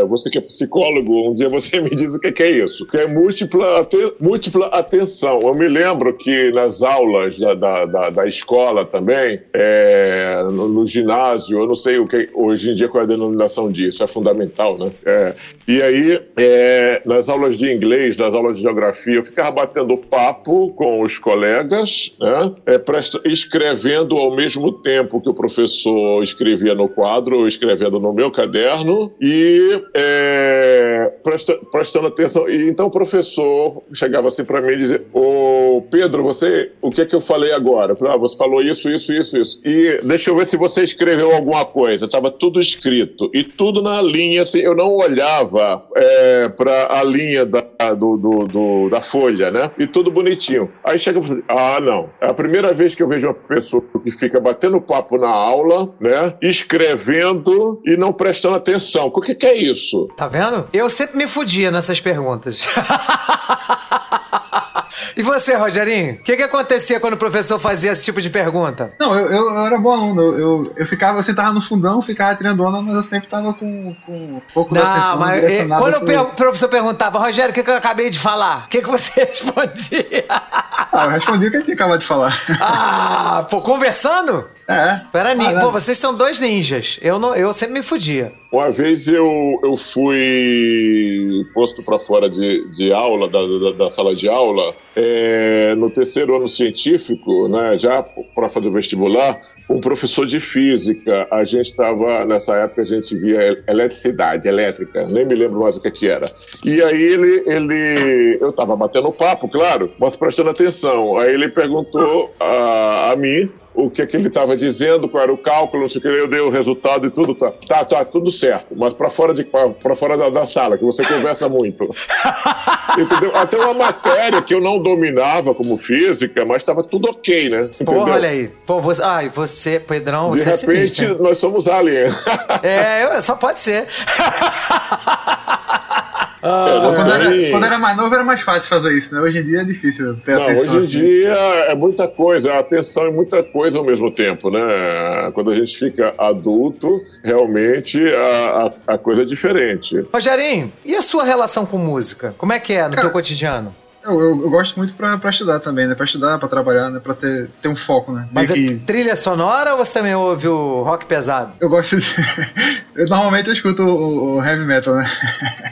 é, você que é psicólogo, um dia você me diz o que é isso, que é múltipla, múltipla atenção não, eu me lembro que nas aulas da, da, da, da escola também, é, no, no, ginásio, eu não sei o que hoje em dia qual é a denominação disso, é fundamental, né? É, e aí, é, nas aulas de inglês, nas aulas de geografia, eu ficava batendo papo com os colegas, né? É, escrevendo ao mesmo tempo que o professor escrevia no quadro, escrevendo no meu caderno e é, presta, prestando atenção. E então o professor chegava assim para mim e dizia: ô Pedro, você, o que é que eu falei agora? Eu falei, ah, você falou isso, isso, isso, isso. E deixa eu ver se você escreveu alguma coisa. Estava tudo escrito e tudo na linha, assim, eu não olhava é, para a linha da, do, do, do, da folha, né? E tudo bonitinho. Aí chega e fala assim, ah, não. É a primeira vez que eu vejo uma pessoa que fica batendo papo na aula, né? Escrevendo e não prestando atenção. O que, que é isso? Tá vendo? Eu sempre me fudia nessas perguntas. E você, Rogerinho? O que, que acontecia quando o professor fazia esse tipo de pergunta? Não, eu, eu, eu era bom aluno. Eu, eu, eu, ficava, eu sentava no fundão, ficava tirando onda, mas eu sempre tava com, com um pouco Não, da atenção mas eh, quando o professor perguntava, Rogério, o que, que eu acabei de falar? O que, que você respondia? Ah, eu respondi o que ele acabado de falar. Ah, pô, conversando? É. Pera, ah, pô, vocês são dois ninjas. Eu, não, eu sempre me fudia. Uma vez eu, eu fui posto para fora de, de aula, da, da, da sala de aula, é, no terceiro ano científico, né, já para fazer o vestibular, um professor de física. A gente estava, nessa época, a gente via eletricidade, elétrica, nem me lembro mais o que, que era. E aí ele, ele eu estava batendo papo, claro, mas prestando atenção. Aí ele perguntou a, a mim o que, é que ele estava dizendo, qual era o cálculo, não sei o que, eu dei o resultado e tudo, tá, tá, tá tudo certo, mas para fora, de, pra, fora da, da, sala, que você conversa muito. Entendeu? Até uma matéria que eu não dominava como física, mas estava tudo ok, né? Entendeu? Pô, olha aí. Pô, você, ai, você, Pedrão, de você De repente, é nós somos alien. é, só pode ser. Ah, quando, era, quando, era, mais novo era mais fácil fazer isso, né? Hoje em dia é difícil ter Não, atenção. Hoje em assim. dia é muita coisa, a atenção é muita coisa ao mesmo tempo, né? Quando a gente fica adulto, realmente a, a, a coisa é diferente. Rogerinho, e a sua relação com música? Como é que é no Cara, teu cotidiano? Eu, eu, eu, gosto muito pra, pra estudar também, né? Pra estudar, pra trabalhar, né? Pra ter, ter um foco, né? Mas é trilha sonora ou você também ouve o rock pesado? Eu gosto de... eu, normalmente eu escuto o, o heavy metal, né?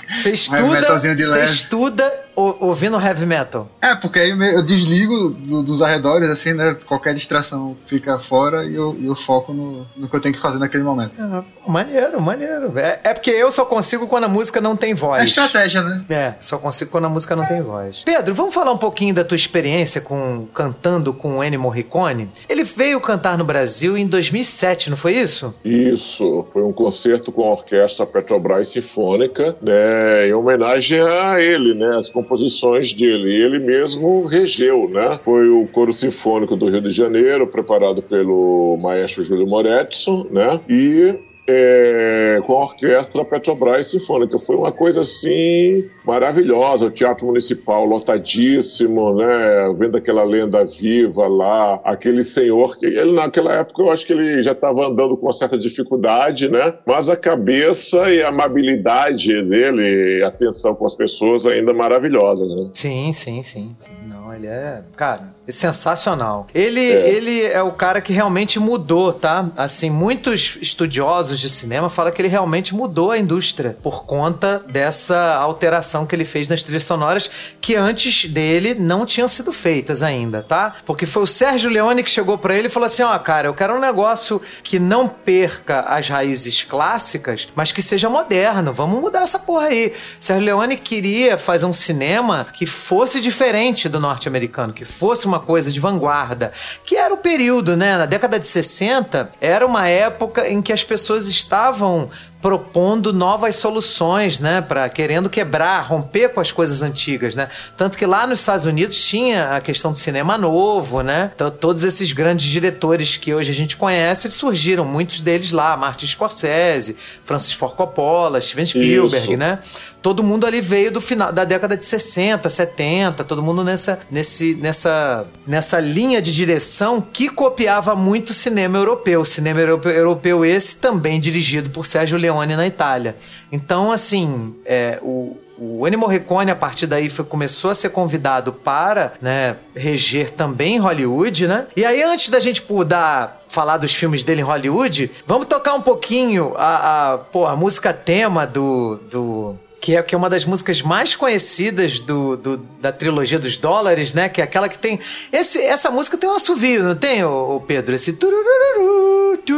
Você estuda, você estuda ouvindo heavy metal? É, porque aí eu desligo dos arredores, assim, né? Qualquer distração fica fora e eu, eu foco no, no, que eu tenho que fazer naquele momento. Ah, maneiro, maneiro. É, é, porque eu só consigo quando a música não tem voz. É estratégia, né? É, só consigo quando a música não tem voz. Pedro, vamos falar um pouquinho da tua experiência com cantando com o Ennio Morricone? Ele veio cantar no Brasil em 2007, não foi isso? Isso, foi um concerto com a orquestra Petrobras Sinfônica, né, em homenagem a ele, né, as composições dele. Ele mesmo regeu, né? Foi o Coro Sinfônico do Rio de Janeiro, preparado pelo maestro Júlio Moretson, né? E é, com a orquestra Petrobras Sinfônica. Foi uma coisa assim maravilhosa. O Teatro Municipal lotadíssimo, né? Vendo aquela lenda viva lá, aquele senhor que ele naquela época eu acho que ele já estava andando com uma certa dificuldade, né? Mas a cabeça e a amabilidade dele, a atenção com as pessoas ainda maravilhosa, né? Sim, sim, sim. Não, ele é, cara, sensacional. Ele é. ele é o cara que realmente mudou, tá? Assim, muitos estudiosos de cinema falam que ele realmente mudou a indústria por conta dessa alteração que ele fez nas trilhas sonoras que antes dele não tinham sido feitas ainda, tá? Porque foi o Sérgio Leone que chegou para ele e falou assim: "Ó, oh, cara, eu quero um negócio que não perca as raízes clássicas, mas que seja moderno. Vamos mudar essa porra aí". Sérgio Leone queria fazer um cinema que fosse diferente do norte-americano, que fosse uma coisa de vanguarda, que era o período, né? Na década de 60, era uma época em que as pessoas estavam propondo novas soluções, né, para querendo quebrar, romper com as coisas antigas, né? Tanto que lá nos Estados Unidos tinha a questão do cinema novo, né? Então, todos esses grandes diretores que hoje a gente conhece surgiram, muitos deles lá, Martin Scorsese, Francis Ford Coppola, Steven Spielberg, Isso. né? todo mundo ali veio do final da década de 60, 70, todo mundo nessa, nesse, nessa, nessa linha de direção que copiava muito o cinema europeu. O cinema europeu, europeu esse também dirigido por Sérgio Leone na Itália. Então, assim, é, o, o Ennio Morricone, a partir daí, foi, começou a ser convidado para né, reger também Hollywood, né? E aí, antes da gente dar falar dos filmes dele em Hollywood, vamos tocar um pouquinho a, a, a música tema do, do que é, que é uma das músicas mais conhecidas do, do, da trilogia dos dólares, né? Que é aquela que tem. Esse, essa música tem um assovio, não tem, ô, Pedro? Esse.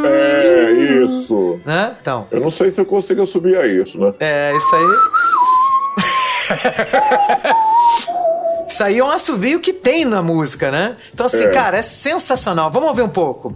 É, isso. Né? Então. Eu não sei se eu consigo subir a isso, né? É, isso aí. Isso aí é um assovio que tem na música, né? Então, assim, É. cara, é sensacional. Vamos ouvir um pouco.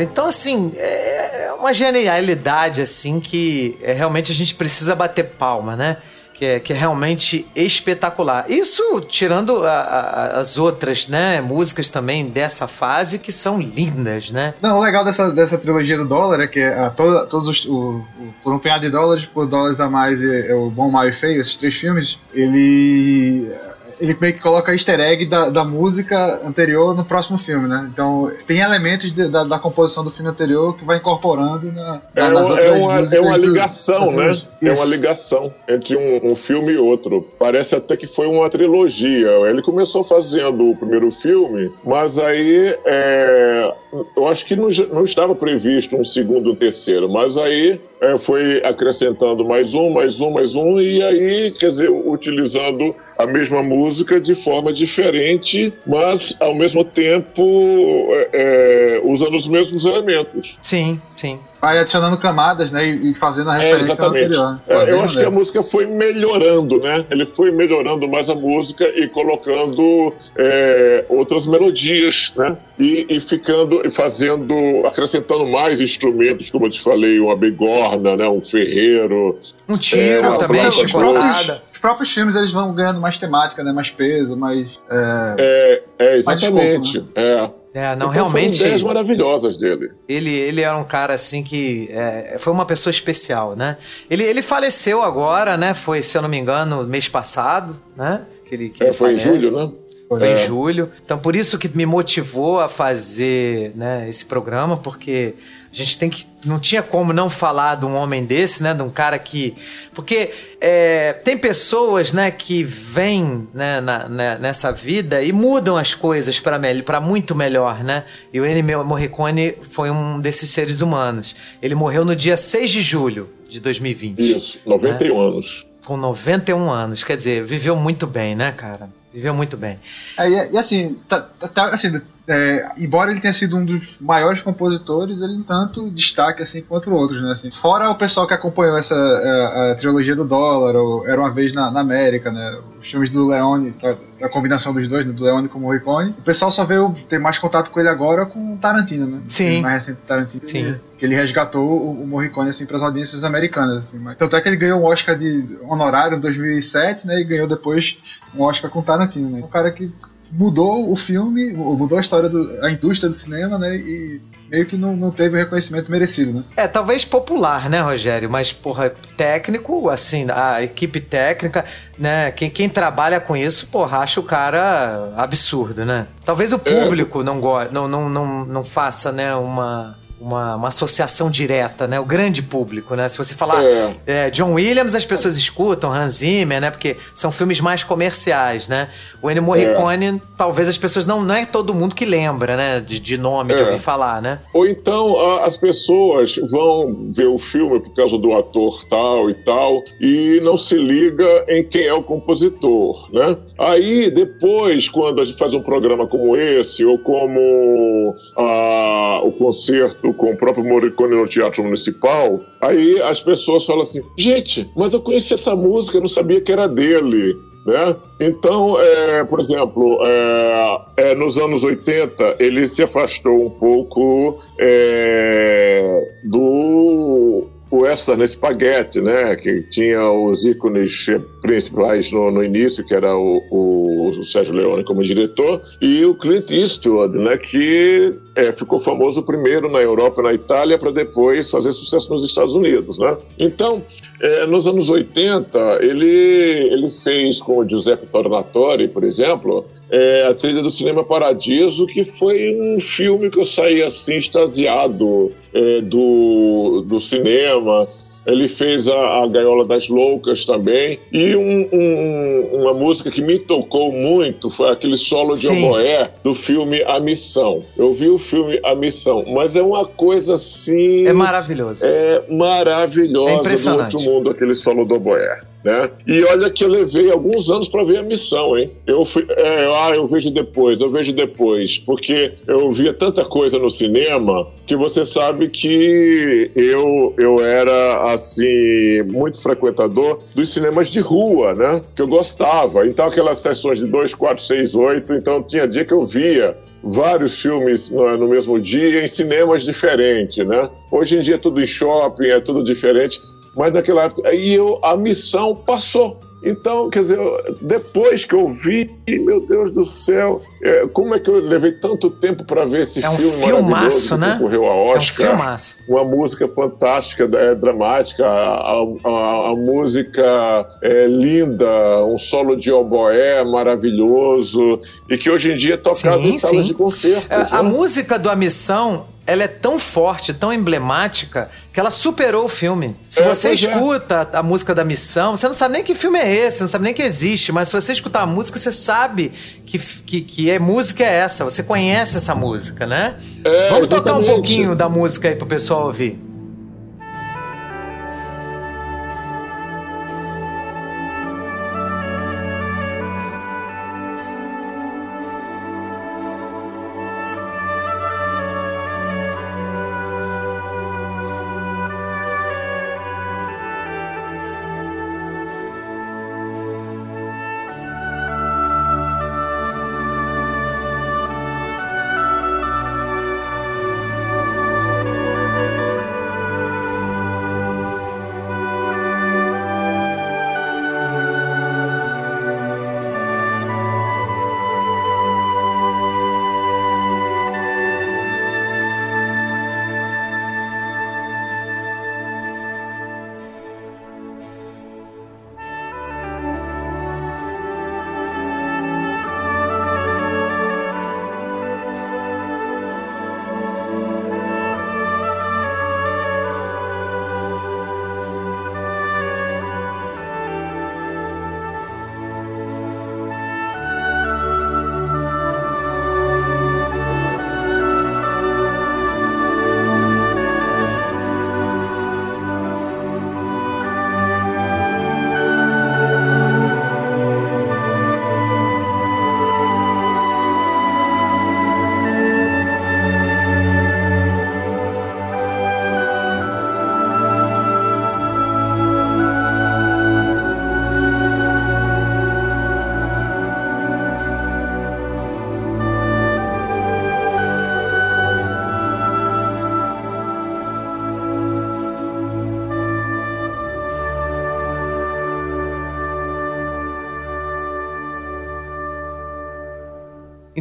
Cara, então assim, é uma genialidade assim que é, realmente a gente precisa bater palma, né? Que é, que é realmente espetacular. Isso tirando a- a- as outras, né, músicas também dessa fase que são lindas, né? Não, o legal dessa, dessa trilogia do dólar é que a, toda, todos os, o, o- por um punhado de dólares, por dólares a mais, é, é o Bom, Mal e Feio, esses três filmes, ele ele meio que coloca easter egg da, da música anterior no próximo filme, né? Então tem elementos de- da, da composição do filme anterior que vai incorporando na, É, nas é uma, é uma do- ligação, da né? trilogia. É Isso. uma ligação entre um, um filme e outro. Parece até que foi uma trilogia. Ele começou fazendo o primeiro filme, mas aí é, eu acho que não, não estava previsto um segundo um terceiro, mas aí é, foi acrescentando mais um, mais um, mais um, e aí, quer dizer, utilizando a mesma música de forma diferente, mas ao mesmo tempo é, é, usando os mesmos elementos. Sim, sim. Vai adicionando camadas, né? E, fazendo a É, referência ao exatamente. anterior. É, eu acho que a música foi melhorando, né? Ele foi melhorando mais a música e colocando é, outras melodias, né? E, e ficando, e fazendo, acrescentando mais instrumentos, como eu te falei, uma bigorna, né? Um ferreiro. Um tiro É, também, chicotada. Os próprios filmes eles vão ganhando mais temática, né? Mais peso, mais. é, É, é Mais exatamente. escopo, é. É, não, Então, realmente. Foram ideias maravilhosas dele. Ele, ele era um cara assim que é, foi uma pessoa especial, né? Ele, ele faleceu agora, né? Foi, se eu não me engano, mês passado, né? Que ele, que É, ele foi em falece. julho, né? Foi É. em julho. Então, por isso que me motivou a fazer né, esse programa, porque a gente tem que. Não tinha como não falar de um homem desse, né? De um cara que. Porque é, tem pessoas, né, que vêm né, na- na- nessa vida e mudam as coisas para muito melhor, né? E o Ennio Morricone foi um desses seres humanos. Ele morreu no dia 6 de julho de 2020 Isso, 91 Né? anos. com 91 anos. Quer dizer, viveu muito bem, né, cara? Viveu muito bem. É, e, e assim, tá, tá- tá- assim é, embora ele tenha sido um dos maiores compositores, ele tanto destaque assim quanto outros, né? Assim, fora o pessoal que acompanhou essa a, a trilogia do dólar, ou Era uma vez na, na América, né? Os filmes do Leone, a, a combinação dos dois, né? do Leone com o Morricone. O pessoal só veio ter mais contato com ele agora com o Tarantino, né? Sim. O mais recente Tarantino. Sim. Que ele resgatou o, o Morricone assim para as audiências americanas, assim. Mas, tanto é que ele ganhou um Oscar de honorário em 2007, né? E ganhou depois um Oscar com o Tarantino, né? Um cara que mudou o filme, mudou a história da indústria do cinema, né? E meio que não, não teve o reconhecimento merecido, né? É, talvez popular, né, Rogério? Mas, porra, técnico, assim, a equipe técnica, né? Quem, quem trabalha com isso, porra, acha o cara absurdo, né? Talvez o público não, go não, não, não, não faça, né, uma. Uma, uma associação direta, né? O grande público, né? Se você falar É. é, John Williams, as pessoas escutam, Hans Zimmer, né? Porque são filmes mais comerciais, né? O Ennio Morricone, talvez as pessoas não... Não é todo mundo que lembra, né? De, de nome, de É. ouvir falar, né? Ou então as pessoas vão ver o filme por causa do ator tal e tal e não se liga em quem é o compositor, né? Aí depois, quando a gente faz um programa como esse ou como ah, o concerto com o próprio Morricone no Teatro Municipal, aí as pessoas falam assim: gente, mas eu conheci essa música, eu não sabia que era dele. Né? Então, é, por exemplo, é, é, nos anos 80, ele se afastou um pouco é, do western spaghetti, né? Que tinha os ícones principais no, no início, que era o, o, o, Sérgio Leone como diretor, e o Clint Eastwood, né? Que é, ficou famoso primeiro na Europa e na Itália, para depois fazer sucesso nos Estados Unidos, né? Então, é, nos anos 80, ele, ele fez com o Giuseppe Tornatori, por exemplo, é, a trilha do Cinema Paradiso, que foi um filme que eu saí assim, extasiado é, do, do cinema. Ele fez a, a, Gaiola das Loucas também. E um, um, uma música que me tocou muito foi aquele solo de Sim. oboé do filme A Missão. Eu vi o filme A Missão, mas é uma coisa assim. É maravilhoso. É maravilhosa é do outro mundo, aquele solo do oboé. Né? E olha que eu levei alguns anos para ver a missão, hein? Eu fui, é, ah, eu vejo depois, eu vejo depois, porque eu via tanta coisa no cinema que você sabe que eu eu era assim muito frequentador dos cinemas de rua, né? Que eu gostava. Então aquelas sessões de 2, 4, 6, 8, então tinha dia que eu via vários filmes no, mesmo dia em cinemas diferentes, né? Hoje em dia é tudo em shopping, é tudo diferente. Mas naquela época, aí eu, a missão passou. Então, quer dizer, depois que eu vi, meu Deus do céu, é, como é que eu levei tanto tempo para ver esse é um filme filmaço, né? que a Oscar? É um filmaço. Uma música fantástica, é, dramática, a, a, a música é linda, um solo de oboé maravilhoso, e que hoje em dia é tocado sim, em salas sim. de concerto. É, a né? música do A Missão ela é tão forte, tão emblemática, que ela superou o filme. Se é, você é. escuta é. a música da missão, você não sabe nem que filme é esse, não sabe nem que existe, mas se você escutar a música, você sabe que, que, que é, música é essa, você conhece essa música, né? É, Vamos exatamente. tocar um pouquinho da música aí pro pessoal ouvir.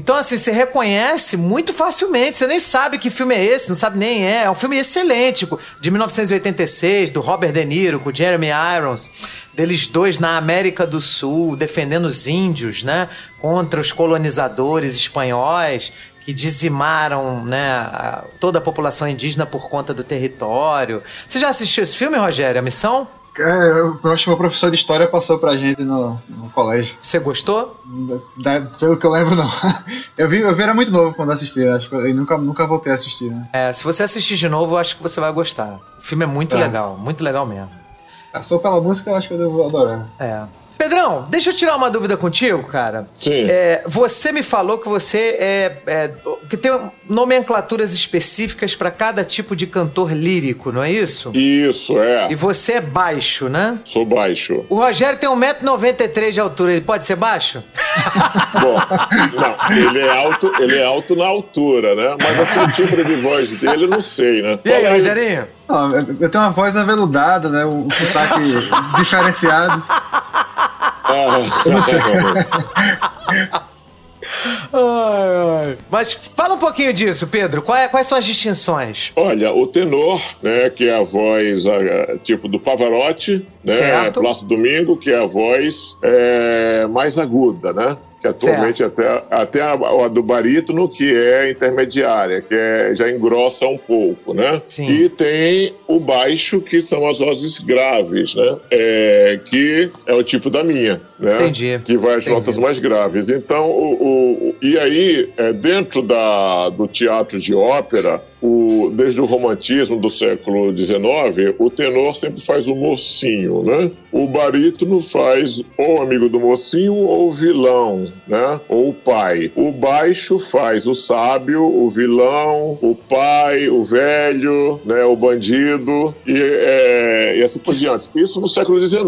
Então, assim, você reconhece muito facilmente. Você nem sabe que filme é esse, não sabe nem é. É um filme excelente, de 1986, do Robert De Niro, com Jeremy Irons. Deles dois na América do Sul, defendendo os índios, né? Contra os colonizadores espanhóis que dizimaram né, toda a população indígena por conta do território. Você já assistiu esse filme, Rogério? A Missão? É, eu acho que o professor de história passou pra gente no, no colégio. Você gostou? Da, pelo que eu lembro, não. Eu vi, eu vi era muito novo quando assisti, acho que eu nunca, nunca voltei a assistir, né? É, se você assistir de novo, eu acho que você vai gostar. O filme é muito é. legal, muito legal mesmo. Só pela música, eu acho que eu devo adorar. É. Pedrão, deixa eu tirar uma dúvida contigo, cara. Sim. É, você me falou que você é, é que tem nomenclaturas específicas para cada tipo de cantor lírico, não é isso? Isso, é. E você é baixo, né? Sou baixo. O Rogério tem 1,93m de altura, ele pode ser baixo? Bom, não, ele é alto, ele é alto na altura, né? Mas assim, o timbre de voz dele, eu não sei, né? E aí, Rogerinho? Não, eu tenho uma voz aveludada, né? Um sotaque diferenciado. Ai, ai. Mas fala um pouquinho disso, Pedro. Quais, é, quais são as distinções? Olha, o tenor, né, que é a voz a, tipo do Pavarotti, né. Plácido Domingo, que é a voz é, mais aguda, né? Que atualmente até, até a, a do barítono, que é intermediária, que é, já engrossa um pouco, né? Sim. E tem o baixo, que são as vozes graves, né? É, que é o tipo da minha, né? Entendi. Que vai às Entendi. notas mais graves. Então, o- o- e aí, é, dentro da, do teatro de ópera, o, desde o romantismo do século XIX, o tenor sempre faz o mocinho, né? O barítono faz ou amigo do mocinho ou o vilão, né? Ou o pai. O baixo faz o sábio, o vilão, o pai, o velho, né? O bandido e, é, e assim por diante. Isso no século XIX,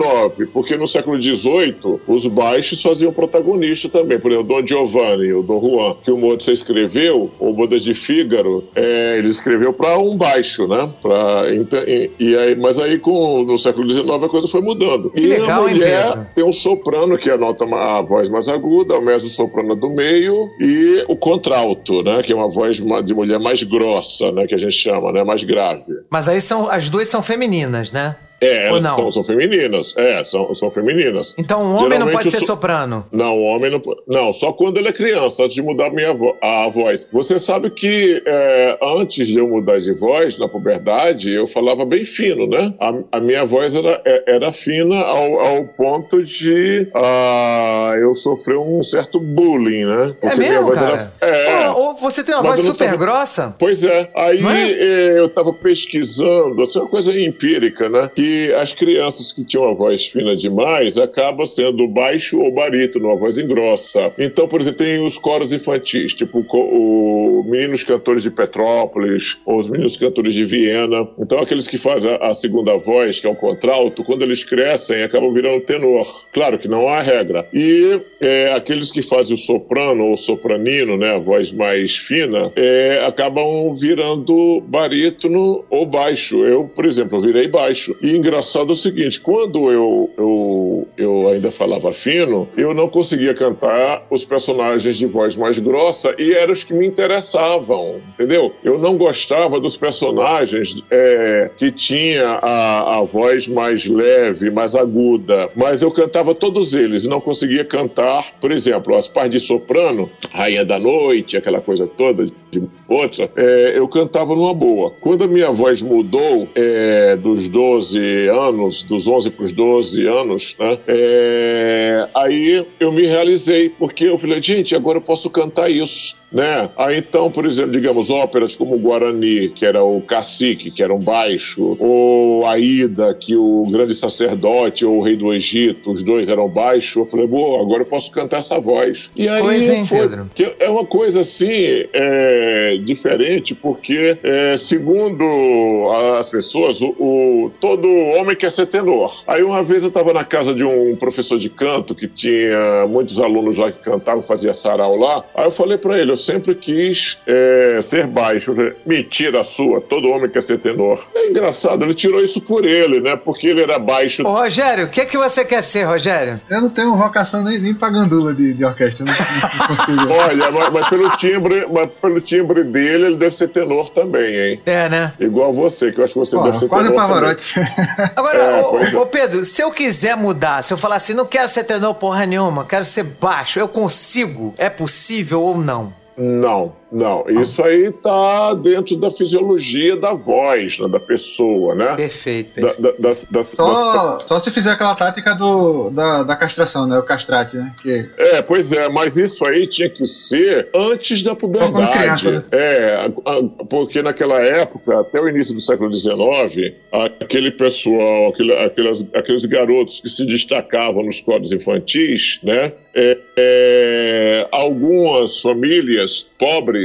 porque no século XVIII os baixos faziam protagonista também. Por exemplo, Dom Giovanni, o Dom Juan, que o Mozart escreveu, o Bodas de Fígaro, é, ele escreveu para um baixo, né? Pra, então, e, e aí, mas aí com, no século XIX a coisa foi mudando. Que e legal, a hein, mulher Pedro? tem um soprano, que é a nota a voz mais aguda, o mezzo soprano do meio e o contralto, né? Que é uma voz de mulher mais grossa, né? Que a gente chama, né? Mais grave. Mas aí são as duas são femininas, né? É, Ou não? são, são femininas. É, são, são femininas. Então um homem não Geralmente pode o ser so- soprano. Não, o homem não pode. Não, só quando ele é criança, antes de mudar a minha vo- a voz. Você sabe que é, antes de eu mudar de voz, na puberdade, eu falava bem fino, né? A, a minha voz era, é- era fina ao, ao ponto de ah, eu sofrer um certo bullying, né? É Porque minha mesmo, cara? Era, é. Ou, ou você tem uma voz não super tava- grossa? Pois é, aí Não é? eh, eu estava pesquisando, assim, uma coisa empírica, né? Que as crianças que tinham uma voz fina demais acabam sendo baixo ou barítono, uma voz engrossa. Então, por exemplo, tem os coros infantis, tipo o Meninos Cantores de Petrópolis, ou os Meninos Cantores de Viena. Então, aqueles que fazem a, a segunda voz, que é o contralto, quando eles crescem, acabam virando tenor. Claro que não há regra. E eh, aqueles que fazem o soprano ou sopranino, né, a voz mais fina, é, acabam virando barítono ou baixo. Eu, por exemplo, virei baixo. E engraçado é o seguinte, quando eu, eu, eu ainda falava fino, eu não conseguia cantar os personagens de voz mais grossa e eram os que me interessavam, entendeu? Eu não gostava dos personagens é, que tinha a, a voz mais leve, mais aguda, mas eu cantava todos eles e não conseguia cantar, por exemplo, as partes de soprano, Rainha da Noite, aquela coisa toda de outra, é, eu cantava numa boa. Quando a minha voz mudou é, dos 12 anos, dos 11 para os 12 anos, né, é, aí eu me realizei, porque eu falei, gente, agora eu posso cantar isso. Né? Aí então, por exemplo, digamos, óperas como o Guarani, que era o cacique, que era um baixo, ou Aida, que o grande sacerdote ou o rei do Egito, os dois eram baixos, eu falei, boa, agora eu posso cantar essa voz. E aí Pois, hein, foi, Pedro? que é uma coisa assim é, diferente, porque é, segundo as pessoas, o, o- todo homem quer ser tenor. Aí uma vez eu estava na casa de um professor de canto que tinha muitos alunos lá que cantavam, fazia sarau lá. Aí eu falei para ele, sempre quis é, ser baixo. Falei, Mentira sua, todo homem quer ser tenor. É engraçado, ele tirou isso por ele, né? Porque ele era baixo. Ô, Rogério, o que, que você quer ser, Rogério? Eu não tenho vocação nem, nem pra gandula de, de orquestra. eu Não, não consigo. Olha, mas, mas pelo timbre, mas pelo timbre dele, ele deve ser tenor também, hein? É, né? Igual você, que eu acho que você Pô, deve ser quase tenor também. Pavarotti. Agora, É, ô, é. ô, Pedro, se eu quiser mudar, se eu falar assim, não quero ser tenor porra nenhuma, quero ser baixo, eu consigo? É possível ou não? Não. Não, isso aí tá dentro da fisiologia da voz, né, da pessoa, né? Perfeito, Da- perfeito. da- das- das- Só, só se fizer aquela tática do, da, da castração, né? O castrate, né? Que É, pois é, mas isso aí tinha que ser antes da puberdade. criança, né? É, a- a- porque naquela época, até o início do século XIX, aquele pessoal, aquele- aquelas- aqueles garotos que se destacavam nos códigos infantis, né? é, é, algumas famílias pobres,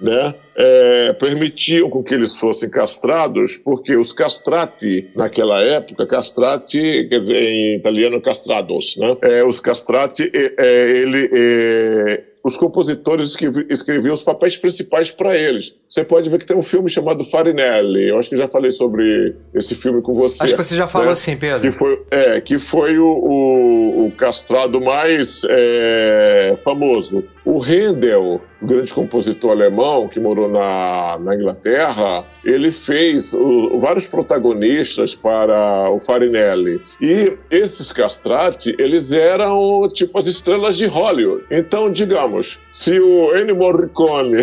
né? é, permitiam com que eles fossem castrados, porque os castrati, naquela época, castrati, quer dizer, em italiano, castrados, né? É, os castrati, é, é, ele, é, os compositores escrevi- escreviam os papéis principais para eles. Você pode ver que tem um filme chamado Farinelli, eu acho que já falei sobre esse filme com você. Acho que você já falou né? assim, Pedro. Que foi, é, que foi o, o- o castrado mais é, famoso. O Handel, o grande compositor alemão que morou na, na Inglaterra, ele fez o- vários protagonistas para o Farinelli. E esses castrati, eles eram tipo as estrelas de Hollywood. Então, digamos, se o Ennio Morricone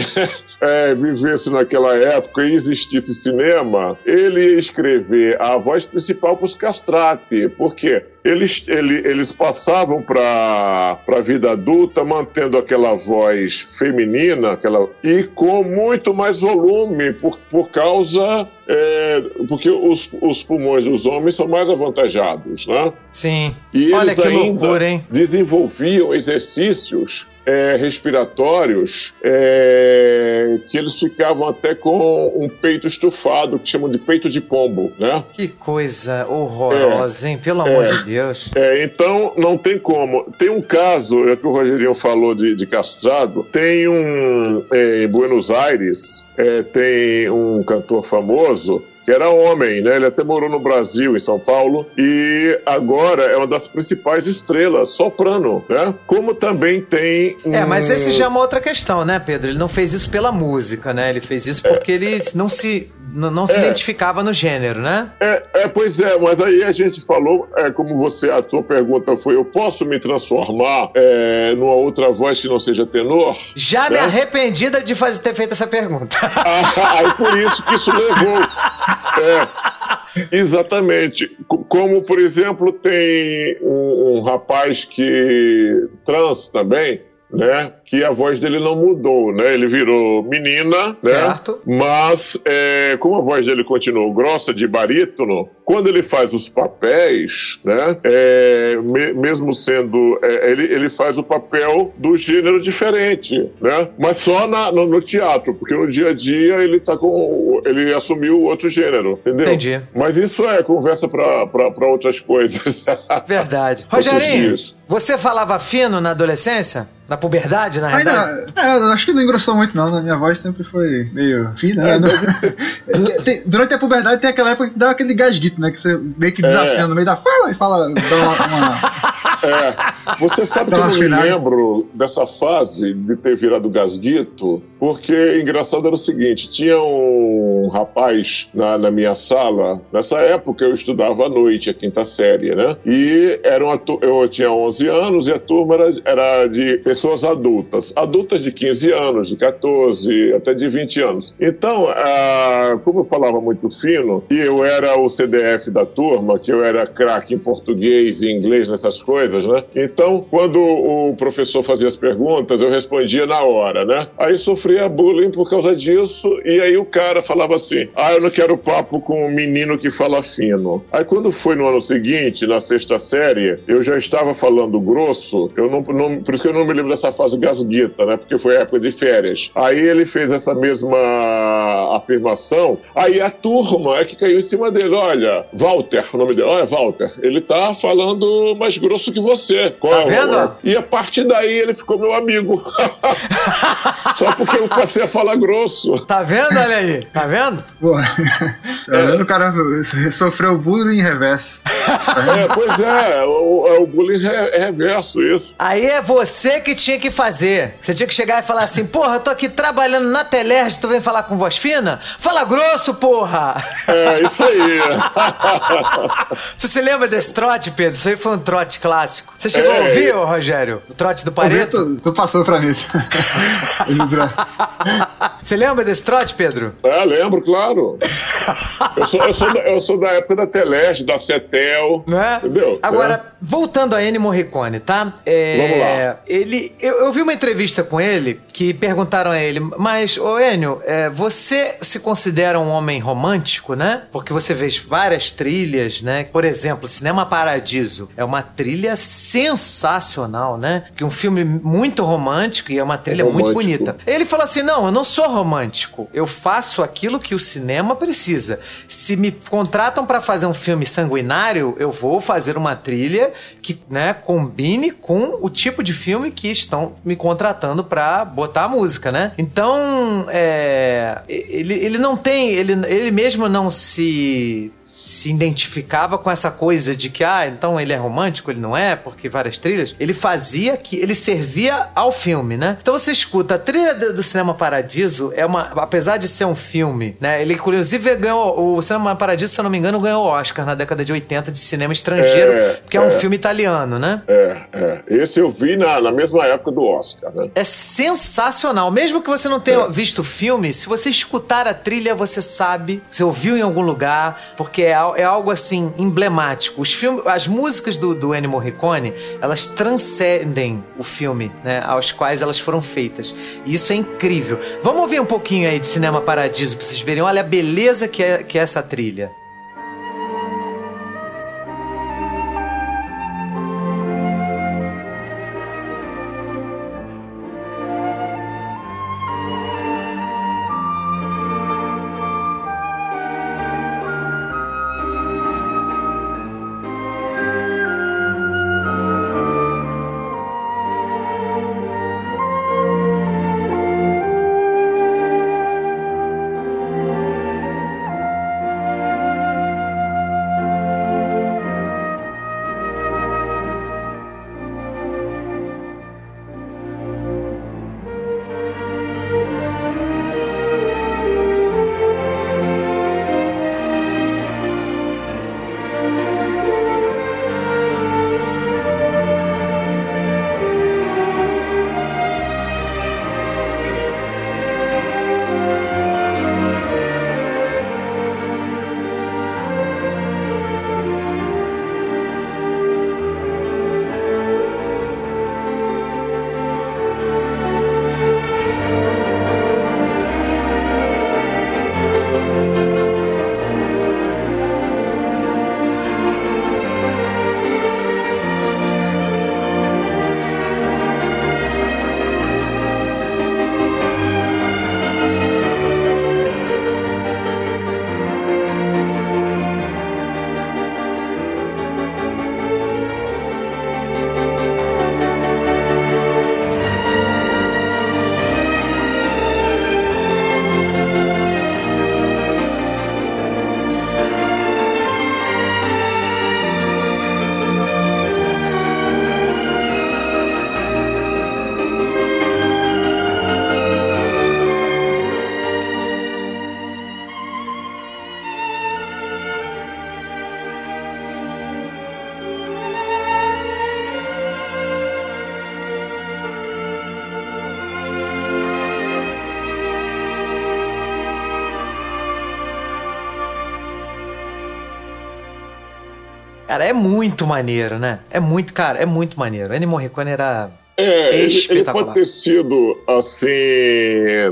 é, vivesse naquela época e existisse cinema, ele ia escrever a voz principal para os castrati. Por quê? Eles, ele- eles passavam para a vida adulta mantendo aquela voz feminina aquela, e com muito mais volume, por, por causa. é, porque os, os pulmões dos homens são mais avantajados, né? Sim. E Olha eles que ainda loucura, hein? desenvolviam exercícios é, respiratórios é, que eles ficavam até com um peito estufado, que chamam de peito de pombo, né? Que coisa horrorosa, hein? Pelo amor de Deus. É, então, não tem como. Tem um caso, é que o Rogerinho falou de, de castrado, tem um, é, em Buenos Aires, é, tem um cantor famoso que era homem, né? Ele até morou no Brasil, em São Paulo, e agora é uma das principais estrelas, soprano, né? Como também tem... É, mas um- esse já é uma outra questão, né, Pedro? Ele não fez isso pela música, né? Ele fez isso porque ele não se, não se É. identificava no gênero, né? É, é, pois é, mas aí a gente falou, é, como você, a tua pergunta foi, eu posso me transformar é, numa outra voz que não seja tenor? Já me É. arrependida de fazer, ter feito essa pergunta. Ah, aí por isso que isso levou. É, exatamente. Co- Como, por exemplo, tem um, um rapaz que trans também, né? Que a voz dele não mudou, né? Ele virou menina, né? Certo. Mas é, como a voz dele continuou grossa de barítono, quando ele faz os papéis, né? é, me- mesmo sendo é, ele, ele faz o papel do gênero diferente, né? Mas só na- no, no teatro, porque no dia a dia ele tá com ele assumiu outro gênero, entendeu? Entendi. Mas isso é conversa para outras coisas. Verdade. Rogerinho, você falava fino na adolescência? Na puberdade, na realidade? Ainda, é, acho que não engrossou muito, não. né? Minha voz sempre foi meio fina. É, né? Tem- durante a puberdade tem aquela época que dá aquele gasguito, né? Que você meio que desafia É. no meio da fala e fala. Dá uma, uma- É, você sabe que eu Dá não me lembro dessa fase de ter virado gasguito, porque engraçado era o seguinte: tinha um rapaz na, na minha sala, nessa época eu estudava à noite, a quinta série, né? E era uma, eu tinha 11 anos e a turma era, era de pessoas adultas, adultas de 15 anos, de 14, até de 20 anos. Então, ah, como eu falava muito fino, e eu era o CDF da turma, que eu era craque em português e inglês nessas coisas, né? Então, quando o professor fazia as perguntas, eu respondia na hora, né? Aí sofria bullying por causa disso, e aí o cara falava assim: ah, eu não quero papo com um menino que fala fino. Aí quando foi no ano seguinte, na sexta série, eu já estava falando grosso, eu não, não- por isso que eu não me lembro dessa fase gasguita, né? Porque foi época de férias. Aí ele fez essa mesma afirmação, aí a turma é que caiu em cima dele: olha, Walter, o nome dele, olha, Walter, ele tá falando mais grosso que você. Qual é o- vendo? E a partir daí ele ficou meu amigo. Só porque eu passei a falar grosso. Tá vendo? Olha aí. Tá vendo? Pô, tá vendo? O cara sofreu bullying em reverso. É, pois é, o, é o bullying re- reverso, isso. Aí é você que tinha que fazer. Você tinha que chegar e falar assim: porra, eu tô aqui trabalhando na Telerge, tu vem falar com voz fina? Fala grosso, porra! É, isso aí. Você se lembra desse trote, Pedro? Isso aí foi um trote clássico. Você chegou a É. ouvir, ô, Rogério? O trote do Pareto? Tu, tu passou pra mim. Você lembra desse trote, Pedro? É, lembro, claro. Eu sou, eu sou, da, eu sou da época da Teleste, da Cetel. Não é? Entendeu? Agora, É. voltando a Ennio Morricone, tá? É, Vamos lá. Ele, eu, eu vi uma entrevista com ele que perguntaram a ele, mas, ô Ennio, é, você se considera um homem romântico, né? Porque você vê várias trilhas, né? Por exemplo, Cinema Paradiso é uma trilha sensacional, né? Que é um filme muito romântico e é uma trilha muito romântico. bonita. Ele falou assim: não, eu não sou romântico. Eu faço aquilo que o cinema precisa. Se me contratam pra fazer um filme sanguinário, eu vou fazer uma trilha que né, combine com o tipo de filme que estão me contratando pra botar a música, né? Então, é, ele, ele não tem. Ele, ele mesmo não se se identificava com essa coisa de que, ah, então ele é romântico, ele não é, porque várias trilhas. Ele fazia que. Ele servia ao filme, né? Então você escuta, a trilha do, Cinema Paradiso é uma. Apesar de ser um filme, né? Ele, inclusive, ganhou. O Cinema Paradiso, se eu não me engano, ganhou o Oscar na década de 80 de cinema estrangeiro, É, porque é um é. filme italiano, né? É, é. Esse eu vi na, na mesma época do Oscar, né? É sensacional. Mesmo que você não tenha visto o filme, se você escutar a trilha, você sabe, você ouviu em algum lugar, porque é, é algo assim emblemático. Os filmes, as músicas do, do Ennio Morricone, elas transcendem o filme, né, aos quais elas foram feitas. E isso é incrível. Vamos ouvir um pouquinho aí de Cinema Paradiso pra vocês verem. Olha a beleza que é, que é essa trilha. Cara, é muito maneiro, né? É muito, cara, é muito maneiro. Ennio Morricone era É, ele, ele pode ter sido assim,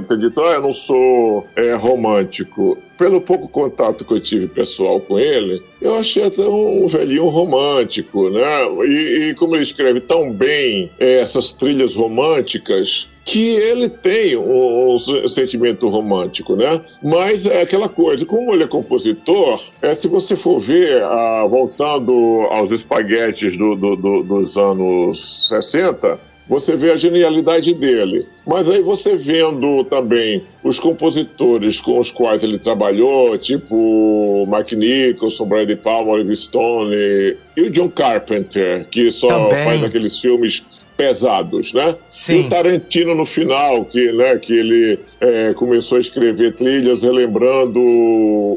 ter dito, ah, eu não sou é, romântico. Pelo pouco contato que eu tive pessoal com ele, eu achei até um velhinho romântico, né? E, e como ele escreve tão bem é, essas trilhas românticas, que ele tem um, um sentimento romântico, né? Mas é aquela coisa, como ele é compositor, é, se você for ver, ah, voltando aos espaguetes do- do- do- dos anos 60, você vê a genialidade dele. Mas aí você vendo também os compositores com os quais ele trabalhou, tipo Mike Nicholson, Brad De Palma, Oliver Stone e o John Carpenter, que só Também. faz aqueles filmes pesados, né? Sim. E o Tarantino no final, que, né, que ele é, começou a escrever trilhas relembrando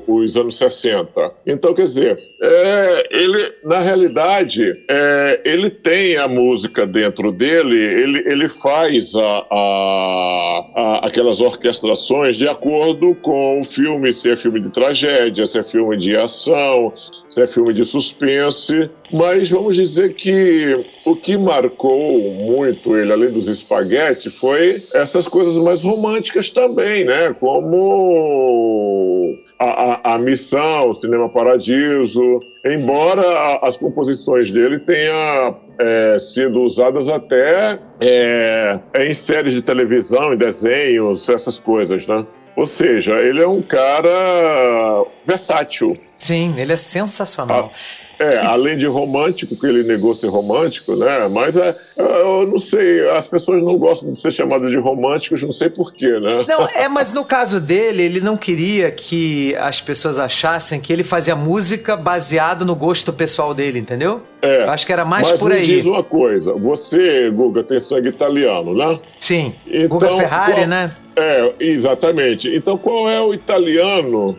os anos 60. Então, quer dizer, é, ele, na realidade, é, ele tem a música dentro dele, ele, ele faz a, a, a, aquelas orquestrações de acordo com o filme, se é filme de tragédia, se é filme de ação, se é filme de suspense. Mas vamos dizer que o que marcou muito ele, além dos espaguetes, foi essas coisas mais românticas também, né? Como a, a, a Missão, Cinema Paradiso, embora as composições dele tenham é, sido usadas até é, em séries de televisão, em desenhos, essas coisas, né? Ou seja, ele é um cara versátil. Sim, ele é sensacional. Ah, é, além de romântico, que ele negou ser romântico, né? Mas é, eu não sei, as pessoas não gostam de ser chamadas de românticos, não sei porquê, né? Não, é, mas no caso dele, ele não queria que as pessoas achassem que ele fazia música baseado no gosto pessoal dele, entendeu? É. Eu acho que era mais mas por me aí. diz uma coisa, você, Guga, tem sangue italiano, né? Sim. Então, Guga Ferrari, qual- né? É, exatamente. Então qual é o italiano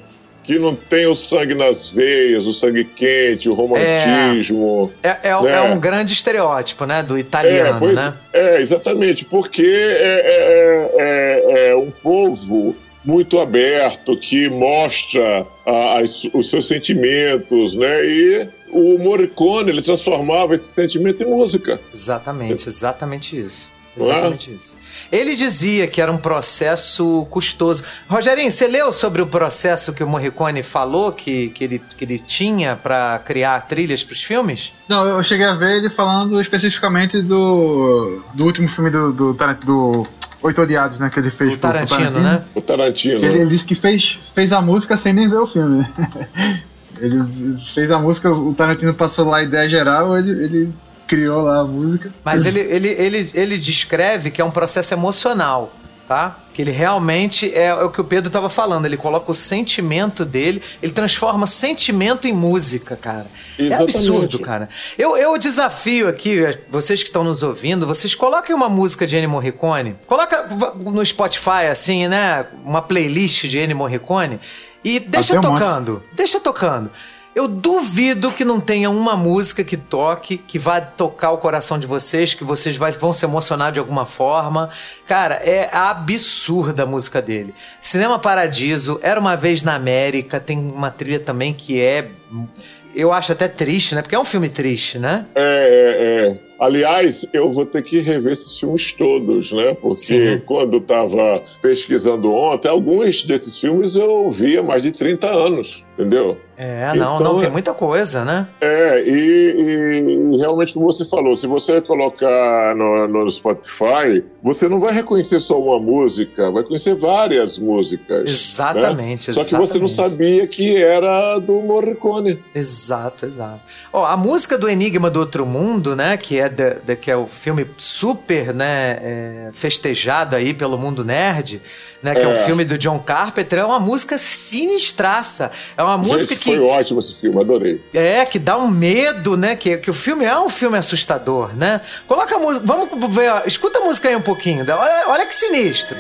que não tem o sangue nas veias, o sangue quente, o romantismo? É, é, né? é um grande estereótipo, né? Do italiano, é, pois- né? é, exatamente, porque é, é- é- é um povo muito aberto que mostra ah, as- os seus sentimentos, né? E o Morricone ele transformava esse sentimento em música. Exatamente, exatamente isso. É? Exatamente isso. Ele dizia que era um processo custoso. Rogerinho, você leu sobre o processo que o Morricone falou que, que, ele, que ele tinha para criar trilhas para os filmes? Não, eu cheguei a ver ele falando especificamente do, do último filme do, do, do Oito Odiados, né? Que ele fez O pro- pro Tarantino, né? O Tarantino. Que ele, ele disse que fez, fez a música sem nem ver o filme. ele fez a música, o Tarantino passou lá a ideia geral, ele, ele criou lá a música. Mas ele, ele, ele, ele descreve que é um processo emocional, tá? Que ele realmente é, é o que o Pedro estava falando. Ele coloca o sentimento dele, ele transforma sentimento em música, cara. Exatamente. É absurdo, cara. Eu, eu desafio aqui, vocês que estão nos ouvindo, vocês coloquem uma música de Ennio Morricone. Coloca no Spotify, assim, né? Uma playlist de Ennio Morricone. E deixa um monte. tocando. Deixa tocando. Eu duvido que não tenha uma música que toque, que vá tocar o coração de vocês, que vocês vai- vão se emocionar de alguma forma. Cara, é absurda a música dele. Cinema Paradiso, Era Uma Vez na América, tem uma trilha também que é. Eu acho até triste, né? Porque é um filme triste, né? É, é, é. Aliás, eu vou ter que rever esses filmes todos, né? Porque Sim. quando estava pesquisando ontem, alguns desses filmes eu vi há mais de 30 anos, entendeu? É, não, Então, não, tem muita coisa, né? É, e, e realmente, como você falou, se você colocar no, no Spotify, você não vai reconhecer só uma música, vai conhecer várias músicas. né? Exatamente, Só que você não sabia que era do Morricone. Exato, exato. Ó, a música do Enigma do Outro Mundo, né, que é da, da- que é o filme super, né, é, festejado aí pelo mundo nerd, né, que é. um É. filme do John Carpenter, é uma música sinistraça. É uma música Gente, que foi ótimo esse filme, adorei. é que dá um medo, né, que, que o filme é um filme assustador, né? Coloca a música, vamos ver, ó, escuta a música aí um pouquinho, dá- olha, olha que sinistro.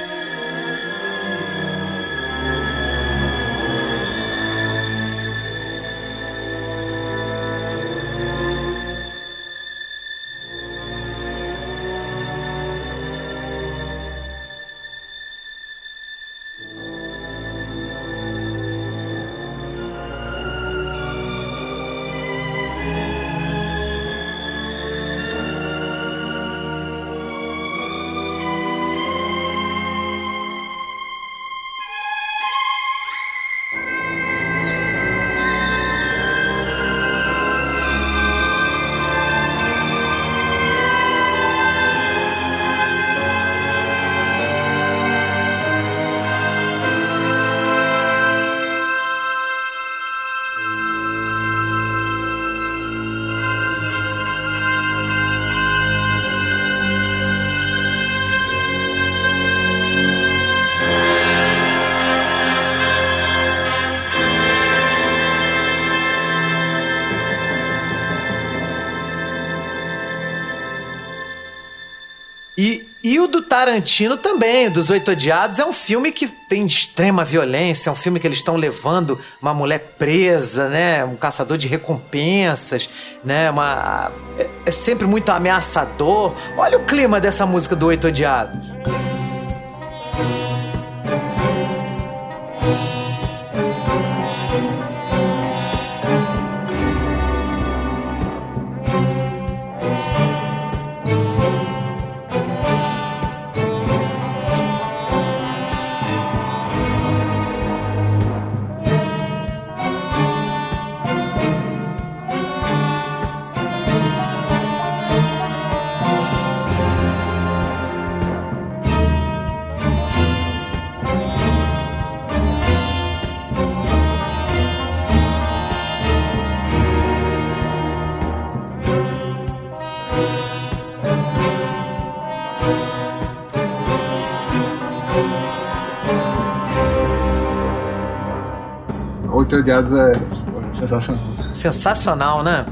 Tarantino também, dos Oito Odiados, é um filme que tem extrema violência, é um filme que eles estão levando uma mulher presa, né? Um caçador de recompensas, né? Uma, é, é sempre muito ameaçador. Olha o clima dessa música do Oito Odiados. Odiados é pô, sensacional. Sensacional, né?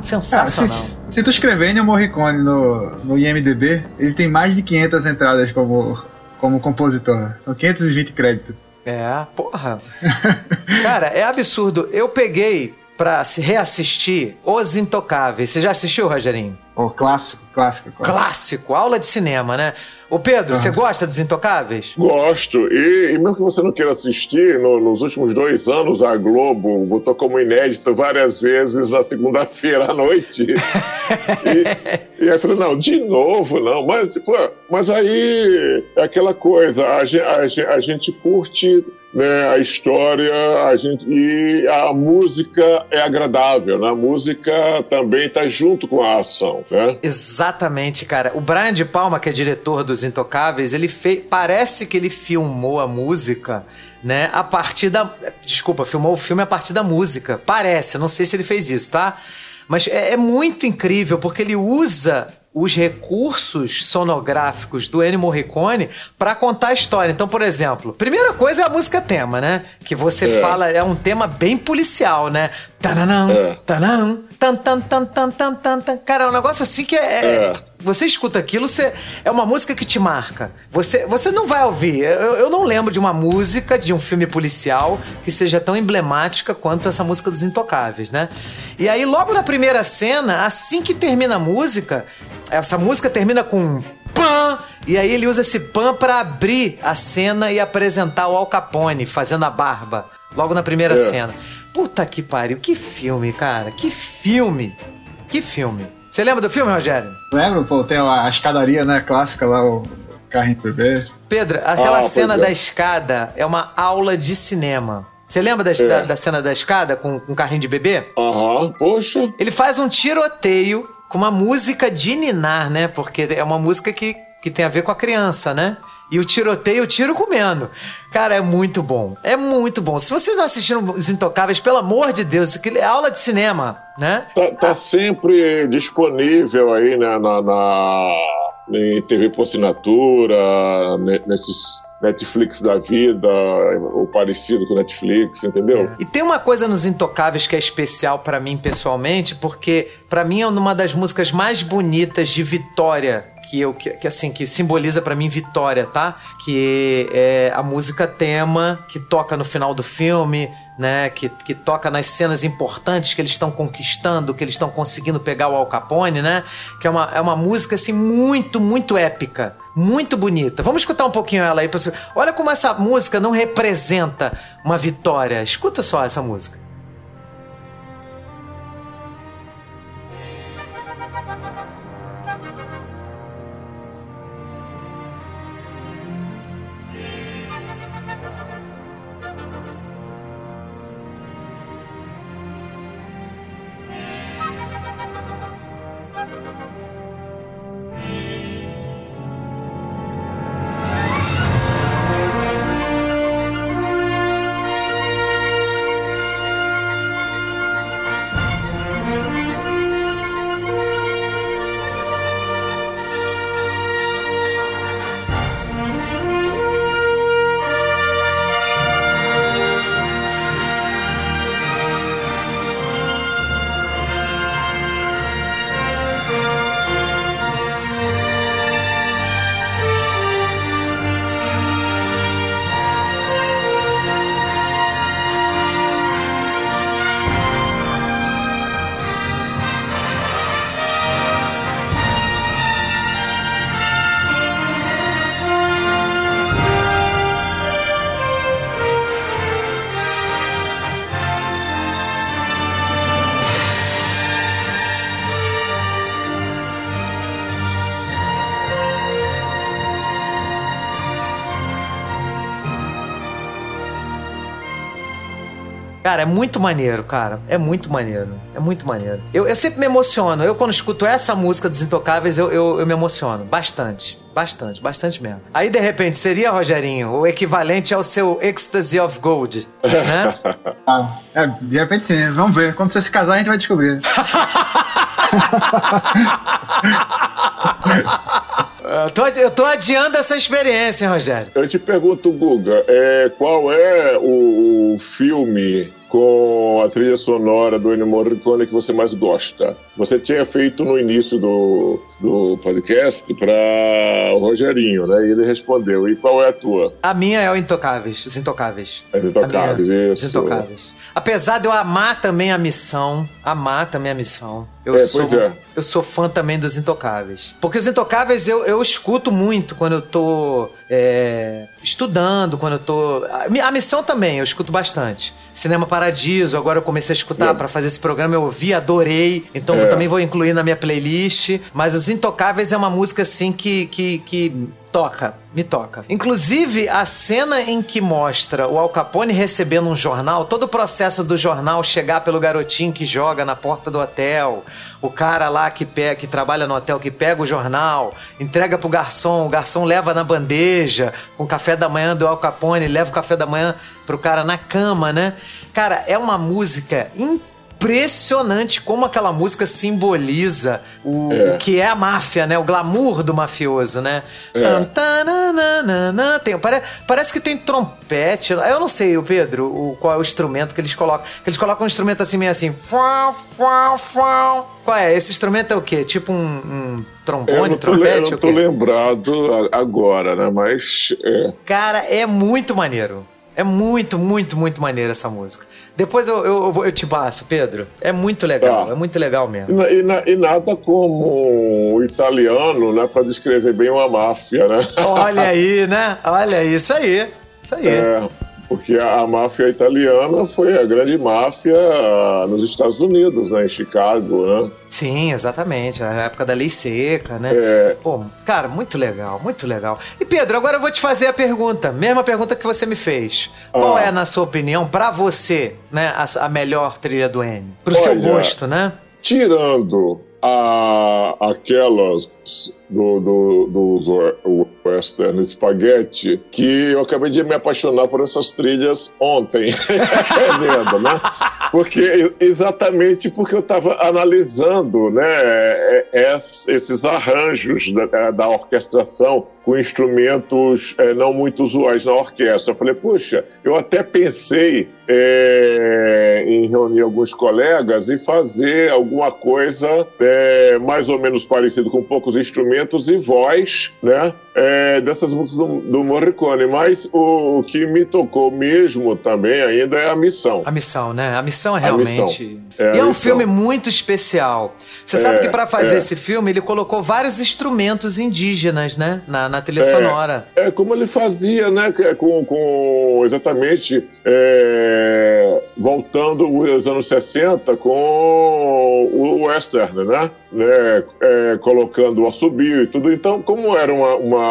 Sensacional. Ah, se, se tu escrever Ennio Morricone no, no IMDB, ele tem mais de 500 entradas como, como compositor. São 520 créditos. É, porra. Cara, é absurdo. Eu peguei pra se reassistir Os Intocáveis. Você já assistiu, Rogerinho? Pô, clássico, clássico, clássico. Clássico, aula de cinema, né? Ô Pedro, Ah. você gosta dos Intocáveis? Gosto. E, e mesmo que você não queira assistir, no- nos últimos dois anos a Globo botou como inédito várias vezes na segunda-feira à noite. e, e aí eu falei, não, de novo, não. Mas, pô, mas aí é aquela coisa, a a a gente curte né, a história a gente, e a música é agradável, né? A música também está junto com a ação, né? Exatamente, cara. O Brian de Palma, que é diretor dos Intocáveis, ele fez. Parece que ele filmou a música, né? A partir da. Desculpa, filmou o filme a partir da música. Parece, não sei se ele fez isso, tá? Mas é, é muito incrível, porque ele usa os recursos sonográficos do Ennio Morricone para contar a história. Então, por exemplo, primeira coisa é a música tema, né? Que você É. fala, é um tema bem policial, né? Tananã, É. tanã, tan, tan, tan, tan, tan, tan, tan. Cara, é um negócio assim que é. é- É. Você escuta aquilo, você, é uma música que te marca. Você, você não vai ouvir. Eu, eu não lembro de uma música de um filme policial que seja tão emblemática quanto essa música dos Intocáveis, né? E aí, logo na primeira cena, assim que termina a música, essa música termina com um pã, e aí ele usa esse pã pra abrir a cena e apresentar o Al Capone fazendo a barba. Logo na primeira É. cena. Puta que pariu, que filme, cara. Que filme. Que filme. Você lembra do filme, Rogério? Lembra, pô, tem a, a escadaria, né, clássica lá, o carrinho de bebê. Pedro, aquela Ah, cena é. da escada é uma aula de cinema. Você lembra da, É. da, da cena da escada com, com carrinho de bebê? Aham, poxa. Ele faz um tiroteio com uma música de ninar, né? Porque é uma música que, que tem a ver com a criança, né? E o tiroteio, o tiro comendo. Cara, é muito bom. É muito bom. Se vocês não assistiram Os Intocáveis, pelo amor de Deus, aquilo é aula de cinema, né? Tá, tá sempre disponível aí né, na, na, em TV por assinatura, ne- nesses Netflix da vida, ou parecido com Netflix, entendeu? E tem uma coisa nos Intocáveis que é especial pra mim pessoalmente, porque pra mim é uma das músicas mais bonitas de Vitória que eu que, que, assim que simboliza pra mim Vitória, tá? Que é a música tema que toca no final do filme, né? Que, que toca nas cenas importantes que eles estão conquistando, que eles estão conseguindo pegar o Al Capone, né? Que é uma, é uma música assim muito muito épica. Muito bonita. Vamos escutar um pouquinho ela aí. Olha como essa música não representa uma vitória. Escuta só essa música. Cara, é muito maneiro, cara. É muito maneiro. É muito maneiro. Eu, eu sempre me emociono. Eu, quando escuto essa música dos Intocáveis, eu, eu, eu me emociono. Bastante. Bastante, bastante mesmo. Aí, de repente, seria, Rogerinho, o equivalente ao seu Ecstasy of Gold, né? ah, é, de repente sim. Vamos ver. Quando você se casar, a gente vai descobrir. Eu tô, eu tô adiando essa experiência, Rogério. Eu te pergunto, Guga, é, qual é o, o filme com a trilha sonora do Ennio Morricone que você mais gosta? Você tinha feito no início do, do podcast para o Rogerinho, né? E ele respondeu. E qual é a tua? A minha é o Intocáveis, Os Intocáveis. Os Intocáveis, minha, isso. Os Intocáveis. Apesar de eu amar também a missão, amar também a missão. Eu É, sou, pois é. Eu sou fã também dos Intocáveis. Porque os Intocáveis eu, eu escuto muito quando eu tô é, estudando, quando eu tô. A, a missão também, eu escuto bastante. Cinema Paradiso, agora eu comecei a escutar É. pra fazer esse programa, eu ouvi, adorei. Então É. também vou incluir na minha playlist. Mas os Intocáveis é uma música assim que, que, que toca, me toca. Inclusive, a cena em que mostra o Al Capone recebendo um jornal, todo o processo do jornal chegar pelo garotinho que joga na porta do hotel, o cara lá que, pega, que trabalha no hotel que pega o jornal, entrega pro garçom, o garçom leva na bandeja com o café da manhã do Al Capone, leva o café da manhã pro cara na cama, né? Cara, é uma música impressionante como aquela música simboliza o, É. o que é a máfia, né? O glamour do mafioso, né? É. Tem, pare- parece que tem trompete. Eu não sei, o Pedro, o, qual é o instrumento que eles colocam. Que eles colocam um instrumento assim, meio assim. Qual é? Esse instrumento é o quê? Tipo um, um Eu trombone, não tô, le- eu trompete? não tô quê? lembrado a- agora, né? Mas é. Cara, é muito maneiro. É muito, muito, muito maneiro essa música. Depois eu, eu, eu, te passo, Pedro. É muito legal, Tá. é muito legal mesmo. e na- e nada como o italiano, né? Para descrever bem uma máfia, né? Olha aí, né? Olha isso aí. Isso aí. É, porque a, máfia italiana foi a grande máfia ah, nos Estados Unidos, né? Em Chicago, né? Sim, exatamente. A época da lei seca, né? É. Pô, cara, muito legal, muito legal. E Pedro, agora eu vou te fazer a pergunta, mesma pergunta que você me fez. Qual Ah. é, na sua opinião, pra você, né, a, a melhor trilha do N? Pro seu Olha, gosto, né? Tirando a, aquelas do, do, we- western spaghetti, que eu acabei de me apaixonar por essas trilhas ontem, vendo, né? Porque exatamente porque eu estava analisando, né, é- é- esses arranjos da, da orquestração com instrumentos é, não muito usuais na orquestra. Eu falei, puxa, eu até pensei é, em reunir alguns colegas e fazer alguma coisa é, mais ou menos parecido com poucos instrumentos e voz, né? É, dessas músicas do, do Morricone. Mas o, o que me tocou mesmo também ainda é a missão. A missão, né? A missão é realmente. missão. É, e é um missão. filme muito especial. Você sabe É, que pra fazer é. esse filme ele colocou vários instrumentos indígenas, né? Na, na trilha É. sonora. É como ele fazia, né? Com, com exatamente voltando os anos 60 com o western, né? né colocando o assobio e tudo. Então, como era uma, uma-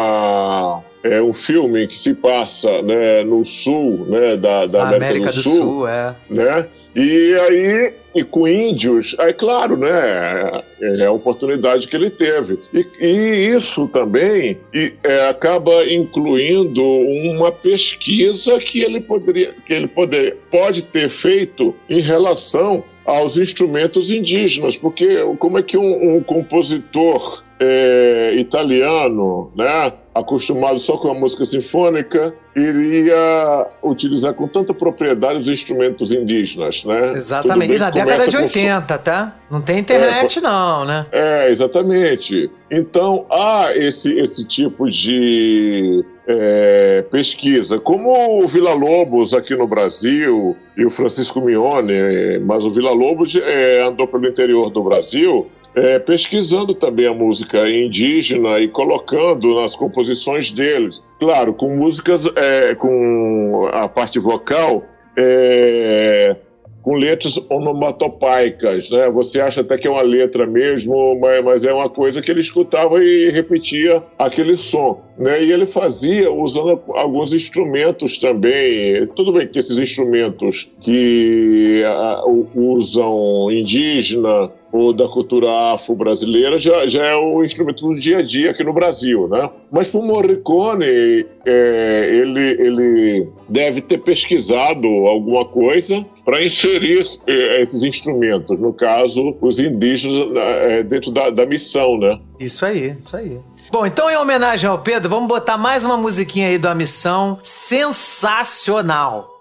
é um filme que se passa né, no sul né, da, da América, América do Sul, é. né? E aí, e com índios, aí claro, né? É a oportunidade que ele teve. E, e isso também e, é, acaba incluindo uma pesquisa que ele poderia, que ele poder, pode ter feito em relação aos instrumentos indígenas, porque como é que um, um compositor é, italiano, né, acostumado só com a música sinfônica, iria utilizar com tanta propriedade os instrumentos indígenas, né? Exatamente. E na década de com som- 80, tá? Não tem internet, não, né? é, exatamente. Então, há esse, esse tipo de é, pesquisa. Como o Vila Lobos aqui no Brasil e o Francisco Mione, mas o Vila Lobos é, andou pelo interior do Brasil é, pesquisando também a música indígena e colocando nas composições deles. Claro, com músicas, é, com a parte vocal. é, com letras onomatopaicas, né? Você acha até que é uma letra mesmo, mas, mas é uma coisa que ele escutava e repetia aquele som. né? E ele fazia usando alguns instrumentos também. Tudo bem que esses instrumentos que a, usam indígena ou da cultura afro-brasileira já, já é o instrumento do dia a dia aqui no Brasil, né? Mas para o Morricone, é, ele, ele deve ter pesquisado alguma coisa para inserir é, esses instrumentos, no caso, os indígenas é, dentro da, da missão, né? Isso aí, isso aí. Bom, então em homenagem ao Pedro, vamos botar mais uma musiquinha aí da missão sensacional.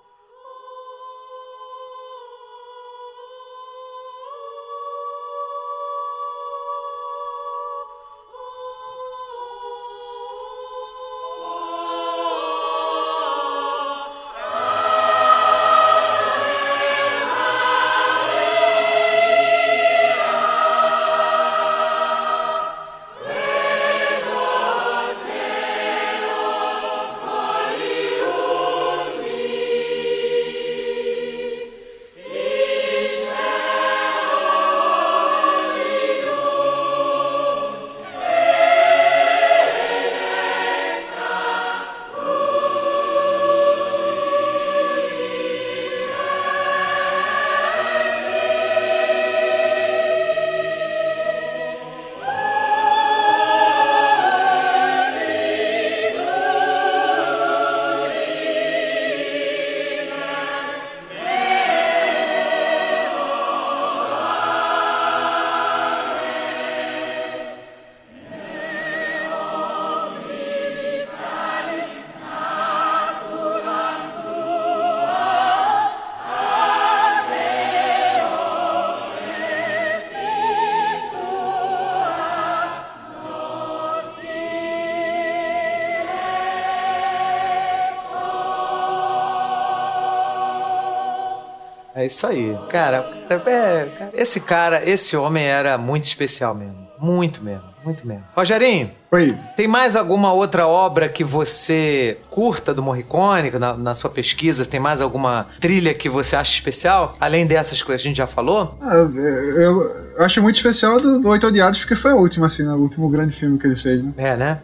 Isso aí. Cara, é, esse cara, esse homem era muito especial mesmo. Muito mesmo, muito mesmo. Rogerinho. Oi. Tem mais alguma outra obra que você curta do Morricone, na, na sua pesquisa? Tem mais alguma trilha que você acha especial? Além dessas que a gente já falou? Ah, eu, eu, acho muito especial do, do Oito Odiados, porque foi a última, assim, né? o último grande filme que ele fez, né? É, né?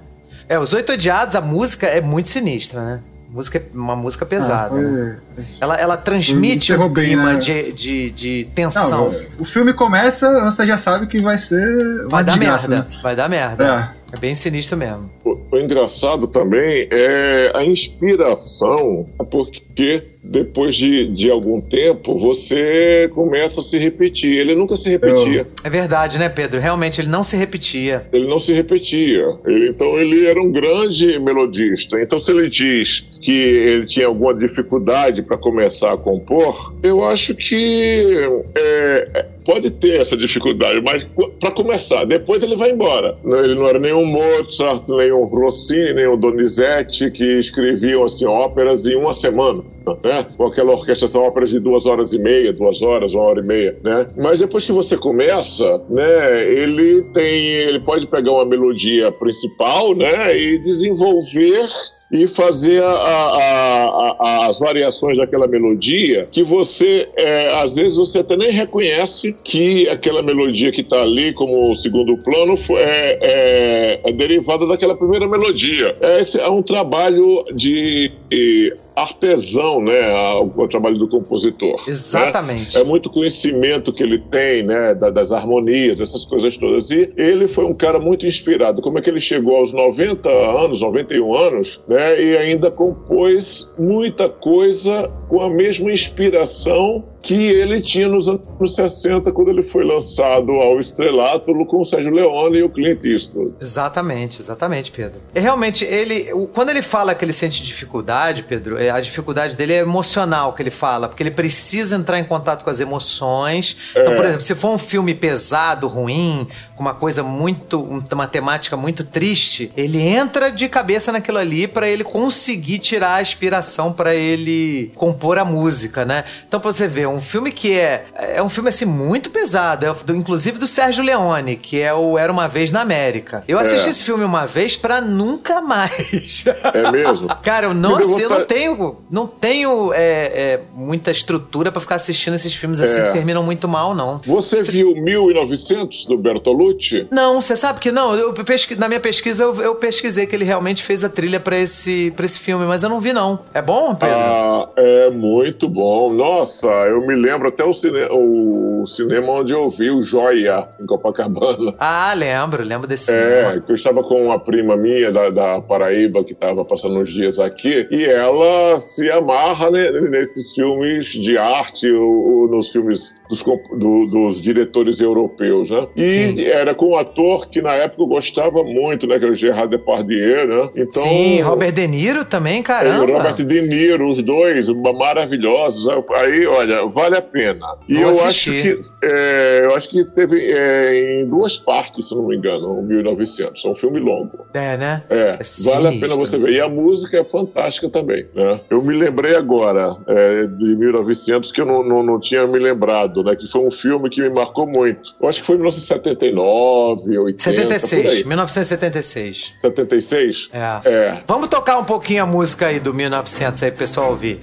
É, Os Oito Odiados, a música é muito sinistra, né? Música, uma música pesada. Ah, né? ela, ela transmite um clima né? de, de, de tensão. Não, o filme começa, você já sabe que vai ser. Vai dar merda. Né? Vai dar merda. É. é bem sinistro mesmo. O, o engraçado também é a inspiração, porque depois de, de algum tempo, você começa a se repetir. Ele nunca se repetia. É verdade, né, Pedro? Realmente, ele não se repetia. Ele não se repetia. Ele, então, ele era um grande melodista. Então, se ele diz que ele tinha alguma dificuldade para começar a compor, eu acho que é, é pode ter essa dificuldade, mas para começar, depois ele vai embora. Ele não era nenhum Mozart, nenhum Rossini, nenhum Donizetti, que escreviam assim, óperas em uma semana. Né? Com aquela orquestração óperas de duas horas e meia, duas horas, uma hora e meia, né? Mas depois que você começa, né, ele tem, ele pode pegar uma melodia principal, né, e desenvolver e fazer a, a, a, as variações daquela melodia que você, é, às vezes, você até nem reconhece que aquela melodia que está ali como segundo plano é, é, é, derivada daquela primeira melodia. É, esse é um trabalho de, de artesão, né, o trabalho do compositor. Né? Exatamente. Né? É muito conhecimento que ele tem, né, das harmonias, essas coisas todas. E ele foi um cara muito inspirado. Como é que ele chegou aos 90 anos, 91 anos, né, e ainda compôs muita coisa com a mesma inspiração que ele tinha nos anos 60, quando ele foi lançado ao estrelato com o Sérgio Leone e o Clint Eastwood. Exatamente, exatamente, Pedro. E realmente, ele, quando ele fala que ele sente dificuldade, Pedro, a dificuldade dele é emocional que ele fala, porque ele precisa entrar em contato com as emoções. Então, por é. exemplo, se for um filme pesado, ruim, com uma coisa muito, uma temática muito triste, ele entra de cabeça naquilo ali para ele conseguir tirar a inspiração para ele compor a música, né? Então, pra você ver, um filme que é. É um filme assim muito pesado, é do, inclusive do Sérgio Leone, que é o Era uma Vez na América. Eu assisti é. esse filme uma vez para nunca mais. É mesmo? Cara, eu não, eu não tenho tenho, não tenho é, é, muita estrutura pra ficar assistindo esses filmes assim É. que terminam muito mal, não. Você viu 1900 do Bertolucci? Não, você sabe que não. Eu pesqui- na minha pesquisa eu, eu pesquisei que ele realmente fez a trilha pra esse, pra esse filme, mas eu não vi, não. É bom, Pedro? Ah, é muito bom. Nossa, eu me lembro até o, cine- o cinema onde eu vi o Joia, em Copacabana. Ah, lembro, lembro desse É, cinema. que eu estava com uma prima minha da, da Paraíba que estava passando uns dias aqui e ela se amarra né, nesses filmes de arte ou, ou nos filmes dos, do- dos diretores europeus, né? E Sim. era com um ator que na época eu gostava muito, né? Que era o Gerard Depardieu, né? Então, Sim, Robert De Niro também, e caramba. o Robert De Niro, os dois, maravilhosos. Aí, olha, vale a pena. E Vou eu acho assistir. que é, eu acho que teve é, em duas partes, se não me engano, o 1900. É um filme longo. É, né? É, É vale a pena você ver. E a música é fantástica também, né? Eu me lembrei agora é, de 1900 que eu não, não, não tinha me lembrado, né? Que foi um filme que me marcou muito. Eu acho que foi em 1979, 80, por 76, aí. 1976. 76? É. É. Vamos tocar um pouquinho a música aí do 1900 aí pro pessoal ouvir.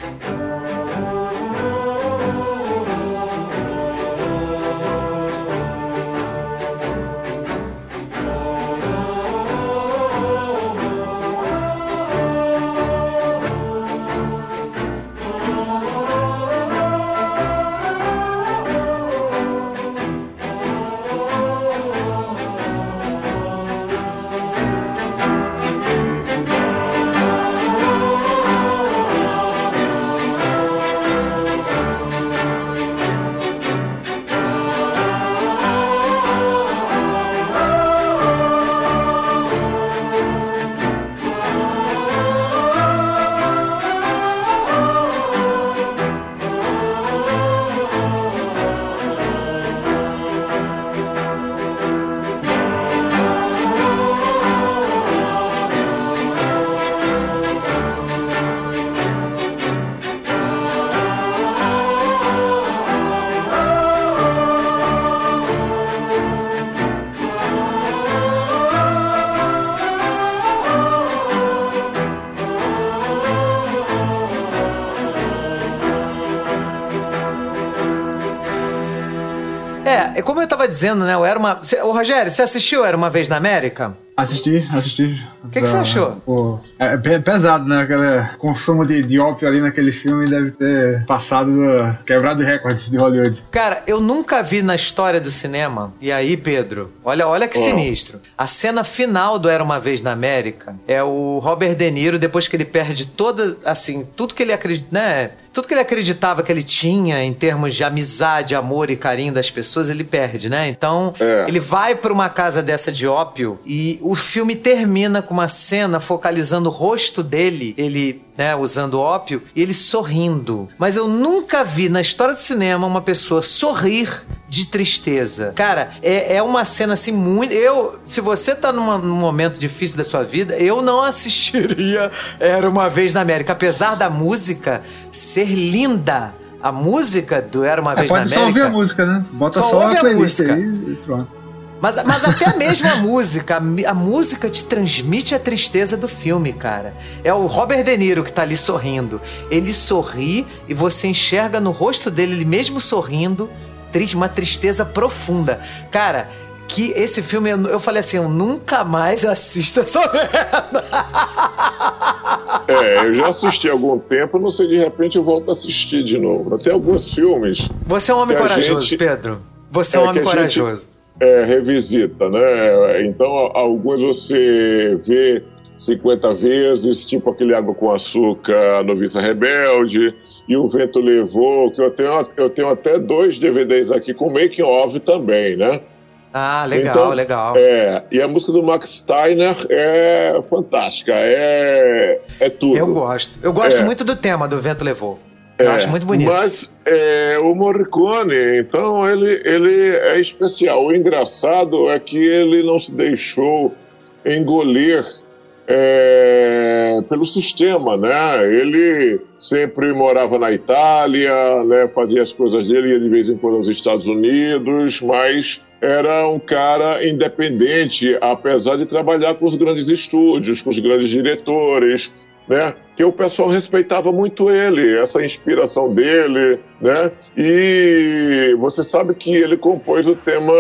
Dizendo, né? Eu era uma. Cê, ô, Rogério, você assistiu Era uma Vez na América? Assisti, assisti. O que que você achou? Pô, é bem pesado, né? Aquele consumo de, de ópio ali naquele filme deve ter passado, quebrado recordes de Hollywood. Cara, eu nunca vi na história do cinema. E aí, Pedro, olha, olha que Oh. sinistro. A cena final do Era uma Vez na América é o Robert De Niro, depois que ele perde toda, assim, tudo que ele acredita, né? Tudo que ele acreditava que ele tinha em termos de amizade, amor e carinho das pessoas, ele perde, né? Então, É. ele vai pra uma casa dessa de ópio e o filme termina com uma cena focalizando o rosto dele, ele, né, usando ópio, e ele sorrindo. Mas eu nunca vi na história do cinema uma pessoa sorrir de tristeza. Cara, é, é uma cena assim muito. Eu, se você tá numa- num momento difícil da sua vida, eu não assistiria Era uma vez na América, apesar da música ser linda. A música do Era uma É, vez na pode só ouvir América. a música, né? Bota Só só, ouve a a música. aí e pronto. Mas, mas até mesmo a música, a a música te transmite a tristeza do filme, cara. É o Robert De Niro que tá ali sorrindo. Ele sorri e você enxerga no rosto dele, ele mesmo sorrindo, triste, uma tristeza profunda. Cara, que esse filme, eu, falei assim, eu nunca mais assisto essa merda. É, eu já assisti há algum tempo, não sei, de repente eu volto a assistir de novo. Tem alguns filmes Você é um homem corajoso, gente- Pedro. Você é um É, homem a gente- corajoso. É, revisita, né? Então, alguns você vê 50 vezes, tipo aquele Água com Açúcar, Noviça Rebelde, e O Vento Levou, que eu tenho, eu tenho até dois DVDs aqui com making of também, né? Ah, legal, Então, legal. É, e a música do Max Steiner é fantástica, é, é tudo. Eu gosto. Eu gosto É. muito do tema do Vento Levou. Eu É, acho muito bonito. Mas é, o Morricone, então, ele, ele é especial. O engraçado é que ele não se deixou engolir é, pelo sistema, né? Ele sempre morava na Itália, né? fazia as coisas dele, ia de vez em quando aos Estados Unidos, mas era um cara independente, apesar de trabalhar com os grandes estúdios, com os grandes diretores, né? Que o pessoal respeitava muito ele, essa inspiração dele, né? E você sabe que ele compôs o tema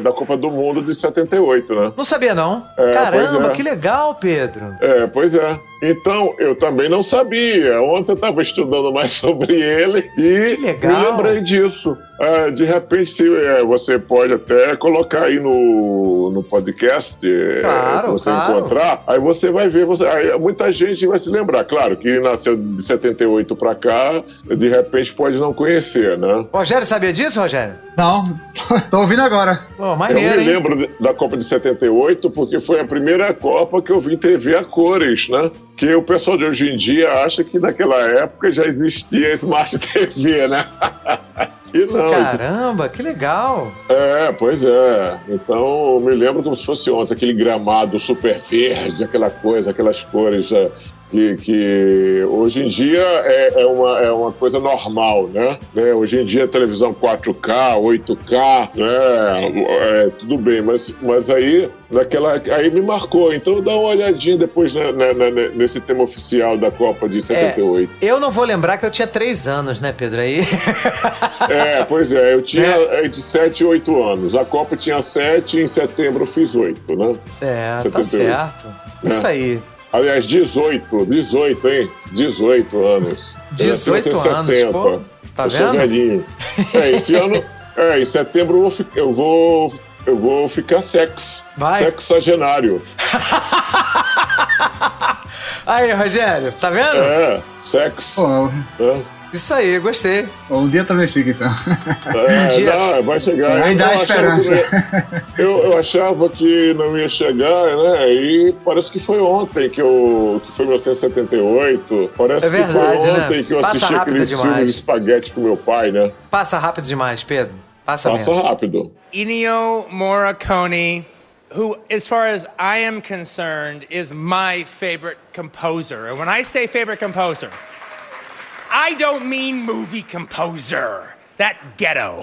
da Copa do Mundo de 78, né? Não sabia, não. É, Caramba, é. que legal, Pedro. É, pois é. Então, eu também não sabia. Ontem eu estava estudando mais sobre ele e me lembrei disso. É, de repente, é, você pode até colocar aí no, no podcast, é, Claro, se você claro. encontrar, aí você vai ver, você, muita gente vai se lembrar. Claro que nasceu de 78 para cá, de repente pode não conhecer, né? Rogério sabia disso, Rogério? Não, tô ouvindo agora. Pô, Eu maneiro, me hein? lembro de- da Copa de 78 porque foi a primeira Copa que eu vi TV a cores, né? Que o pessoal de hoje em dia acha que naquela época já existia Smart TV, né? E não, isso- Caramba, que legal. é, pois é. Então, eu me lembro como se fosse ontem, aquele gramado super verde, aquela coisa, aquelas cores é, que, que hoje em dia é, é uma, é uma coisa normal, né? né? Hoje em dia, a televisão 4K, 8K, né? É, tudo bem, mas, mas aí, naquela, aí me marcou. Então, dá uma olhadinha depois né, né, né, nesse tema oficial da Copa de 78. Eu não vou lembrar que eu tinha três anos, né, Pedro? Aí. É, pois é, eu tinha Né? entre 7 e 8 anos. A Copa tinha 7 e em setembro eu fiz 8, né? É, tá 78. certo. Isso É. aí. Aliás, 18, 18, hein? 18 anos. Eu nasci em 18 anos, pô. Tá eu sou vendo? velhinho. É, esse ano, é, em setembro eu vou, fi- eu vou, eu vou ficar sex. Vai. Sexagenário. Aí, Rogério, tá vendo? É, sex. Pô, né? Isso aí, gostei. um dia também fica, então. É, Um dia- não, vai chegar. Aí dá eu, achava que, esperança. não ia- eu, eu achava que não ia chegar, né? E parece que foi ontem que eu. que foi 1978. Parece É que verdade, foi né? ontem que eu Passa assisti demais. filmes de espaguete com meu pai, né? Passa rápido demais, Pedro. Passa, Passa mesmo. rápido. Ennio Morricone, who, as far as I am concerned, is my favorite composer. And when I say favorite composer, I don't mean movie composer, that ghetto.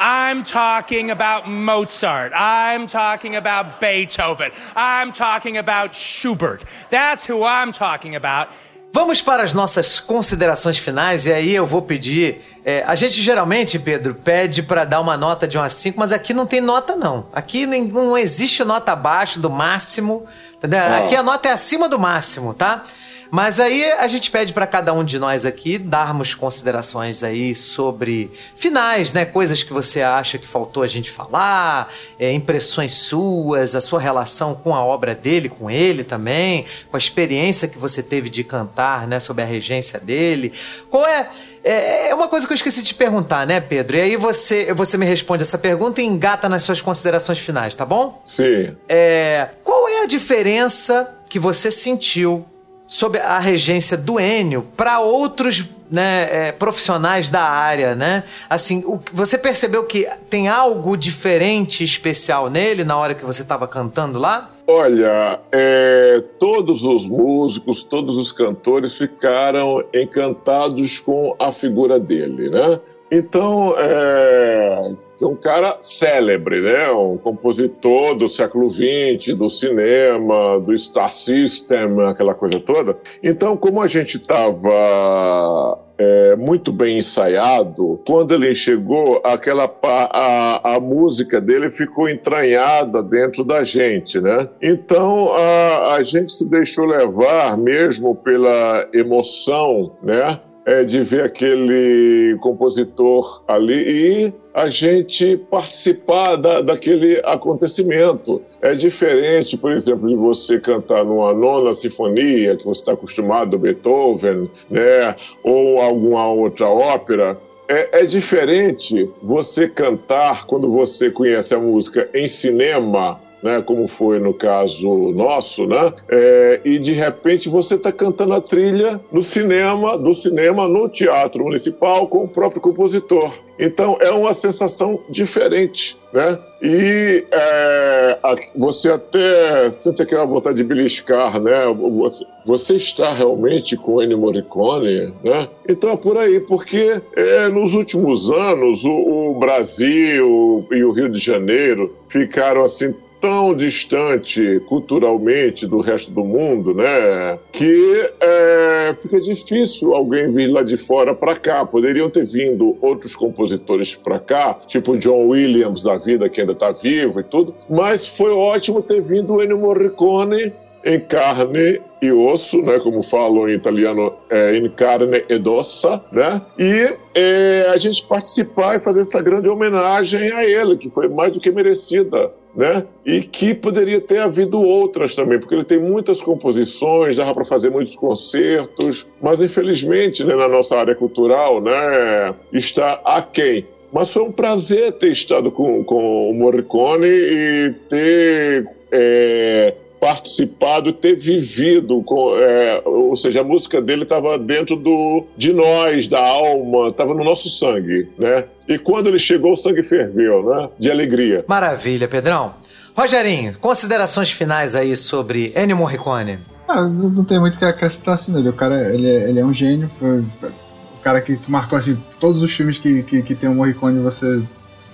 I'm talking about Mozart. I'm talking about Beethoven. I'm talking about Schubert. That's who I'm talking about. Vamos para as nossas considerações finais e aí eu vou pedir. é, a gente geralmente, Pedro, pede para dar uma nota de 1 a 5, mas aqui não tem nota, não. Aqui nem- não existe nota abaixo do máximo. Entendeu? Ah. Aqui a nota é acima do máximo, tá? Mas aí a gente pede para cada um de nós aqui darmos considerações aí sobre finais, né? Coisas que você acha que faltou a gente falar, é, impressões suas, a sua relação com a obra dele, com ele também, com a experiência que você teve de cantar, né? Sobre a regência dele. Qual é. É é uma coisa que eu esqueci de te perguntar, né, Pedro? E aí você, você me responde essa pergunta e engata nas suas considerações finais, tá bom? Sim. É, qual é a diferença que você sentiu sobre a regência do Enio para outros né, é, profissionais da área, né? Assim, o, você percebeu que tem algo diferente, especial nele na hora que você estava cantando lá? Olha, é, todos os músicos, todos os cantores ficaram encantados com a figura dele, né? Então, é, é um cara célebre, né? Um compositor do século XX, do cinema, do Star System, aquela coisa toda. Então, como a gente estava é, muito bem ensaiado. Quando ele chegou, aquela a, a música dele ficou entranhada dentro da gente, né? Então a, a gente se deixou levar mesmo pela emoção, né? É, de ver aquele compositor ali e a gente participar da, daquele acontecimento. É diferente, por exemplo, de você cantar numa nona sinfonia, que você está acostumado, do Beethoven, né? ou alguma outra ópera. É, é diferente você cantar quando você conhece a música em cinema, né, como foi no caso nosso, né, é, e de repente você está cantando a trilha no cinema, do cinema no teatro municipal com o próprio compositor. Então é uma sensação diferente, né? E é, a- você até sente aquela vontade de beliscar, né? Você, você está realmente com Ennio Morricone, né? Então é por aí, porque é, nos últimos anos o, o Brasil e o Rio de Janeiro ficaram assim tão distante culturalmente do resto do mundo, né? Que é, fica difícil alguém vir lá de fora para cá. Poderiam ter vindo outros compositores para cá, tipo John Williams da vida, que ainda está vivo e tudo, mas foi ótimo ter vindo o Ennio Morricone em carne e osso, né, como falam em italiano, é, in carne ed ossa, né, e é, a gente participar e fazer essa grande homenagem a ele, que foi mais do que merecida, né, e que poderia ter havido outras também, porque ele tem muitas composições, dava para fazer muitos concertos, mas infelizmente, né, na nossa área cultural, né, está aquém. Mas foi um prazer ter estado com, com o Morricone e ter é, participado, ter vivido, com, é, ou seja, a música dele estava dentro do, de nós, da alma, estava no nosso sangue, né? E quando ele chegou, o sangue ferveu, né? De alegria. Maravilha, Pedrão. Rogerinho, considerações finais aí sobre Ennio Morricone. Ah, não tem muito o que acrescentar assim, né? O cara, ele é, ele é um gênio, foi o cara que marcou assim todos os filmes que, que, que tem o Morricone, você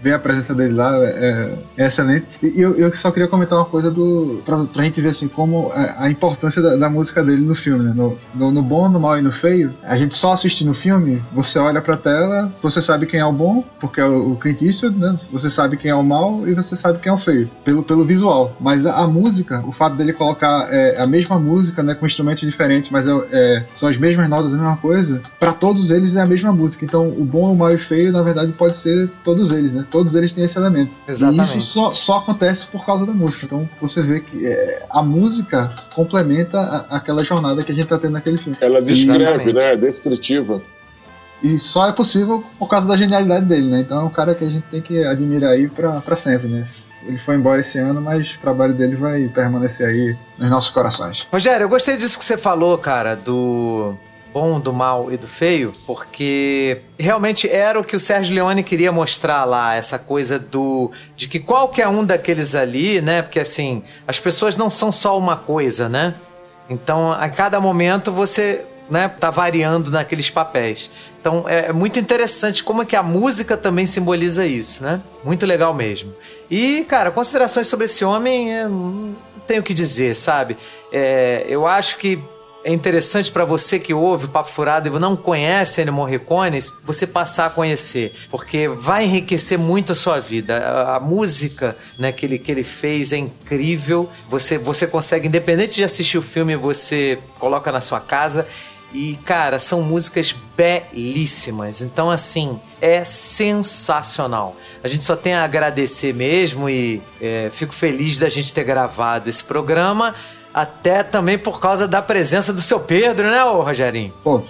ver a presença dele lá é, é excelente. E eu, eu, só queria comentar uma coisa do pra, pra gente ver assim como a, a importância da, da, música dele no filme, né? No, no, no, bom, no mal e no feio. A gente só assistindo o filme, você olha pra tela, você sabe quem é o bom, porque é o, o Clint Eastwood, né? Você sabe quem é o mal e você sabe quem é o feio, pelo, pelo visual. Mas a, a música, o fato dele colocar é, a mesma música, né? Com instrumentos diferentes, mas é, é, são as mesmas notas, a mesma coisa, para todos eles é a mesma música. Então o bom, o mal e o feio, na verdade, pode ser todos eles, né? Todos eles têm esse elemento. Exatamente. E isso só, só acontece por causa da música. Então você vê que é, a música complementa a, aquela jornada que a gente tá tendo naquele filme. Ela descreve, Exatamente. né? É descritiva. E só é possível por causa da genialidade dele, né? Então é um cara que a gente tem que admirar aí pra sempre, né? Ele foi embora esse ano, mas o trabalho dele vai permanecer aí nos nossos corações. Rogério, eu gostei disso que você falou, cara, do bom, do mal e do feio, porque realmente era o que o Sérgio Leone queria mostrar lá, essa coisa do de que qualquer um daqueles ali, né? Porque assim, as pessoas não são só uma coisa, né? Então, a cada momento você né, tá variando naqueles papéis. Então é, é muito interessante como é que a música também simboliza isso, né? Muito legal mesmo. E, cara, considerações sobre esse homem, é, não tenho o que dizer, sabe? É, eu acho que é interessante para você que ouve o Papo Furado e não conhece Ennio Morricone, você passar a conhecer, porque vai enriquecer muito a sua vida. A, a, música né, que, ele, que ele fez é incrível. Você, você consegue, independente de assistir o filme, você coloca na sua casa. E, cara, são músicas belíssimas. Então, assim, é sensacional. A gente só tem a agradecer mesmo e é, fico feliz da gente ter gravado esse programa até também por causa da presença do seu Pedro, né, ô Rogerinho? Pô,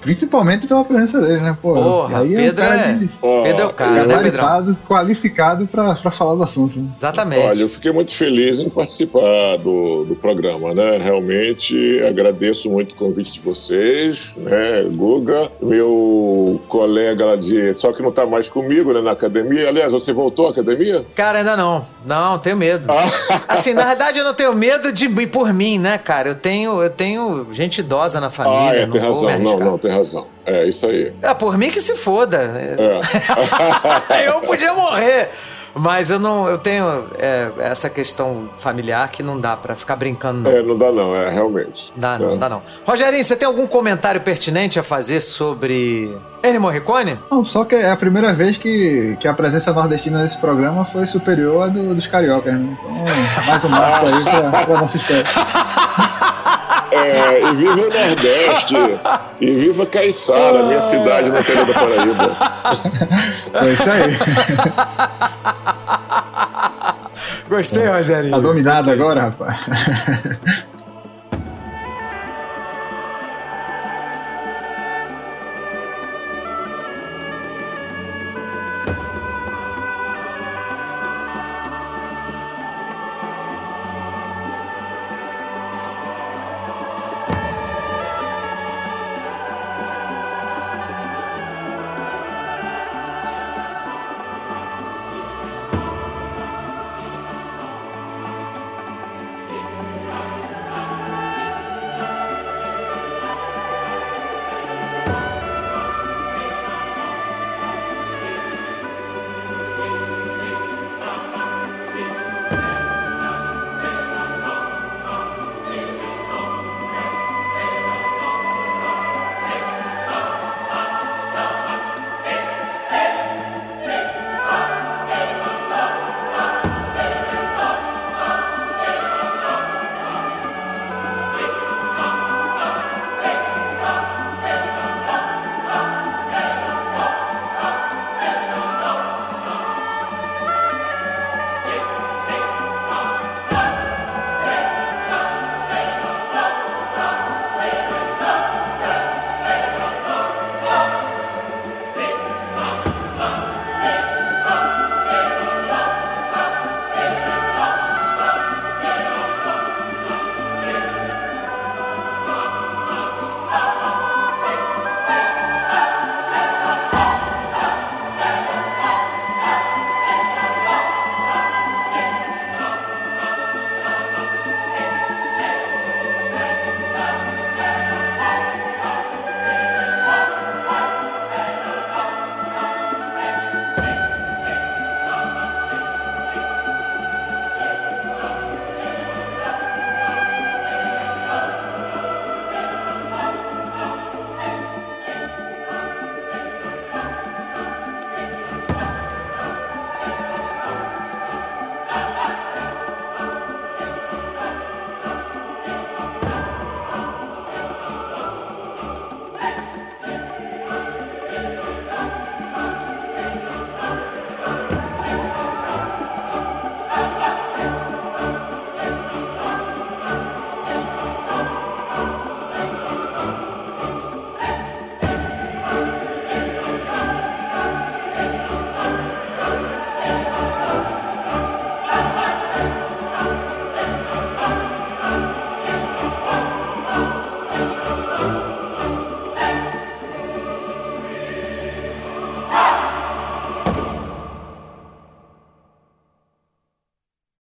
principalmente pela presença dele, né? Pô, Porra, aí Pedro é, é... De... Pedro é o cara, né, Pedro? Qualificado pra, pra falar do assunto. Né? Exatamente. Olha, eu fiquei muito feliz em participar do, do programa, né? Realmente agradeço muito o convite de vocês, né? Guga, meu colega lá de... Só que não tá mais comigo, né, na academia. Aliás, você voltou à academia? Cara, ainda não. Não, tenho medo. Ah. assim, na verdade eu não tenho medo de ir por mim, né, cara? Eu tenho, eu tenho gente idosa na família. Ah, é, tem razão. Não, não, tem razão. É isso aí. É, por mim que se foda. É. eu podia morrer. Mas eu não, eu tenho é, essa questão familiar que não dá para ficar brincando. Não. É, não dá não, é realmente. Dá não, é. dá não. Rogerinho, você tem algum comentário pertinente a fazer sobre Ennio Morricone? Não, só que é a primeira vez que, que a presença nordestina nesse programa foi superior à do, dos cariocas, né? Então, mais um marco aí pra, pra nossa história. É, e viva o Nordeste. E viva Caiçara, minha cidade na Feira da Paraíba. É isso aí. Gostei, Rogerinho. Tá dominado agora, rapaz.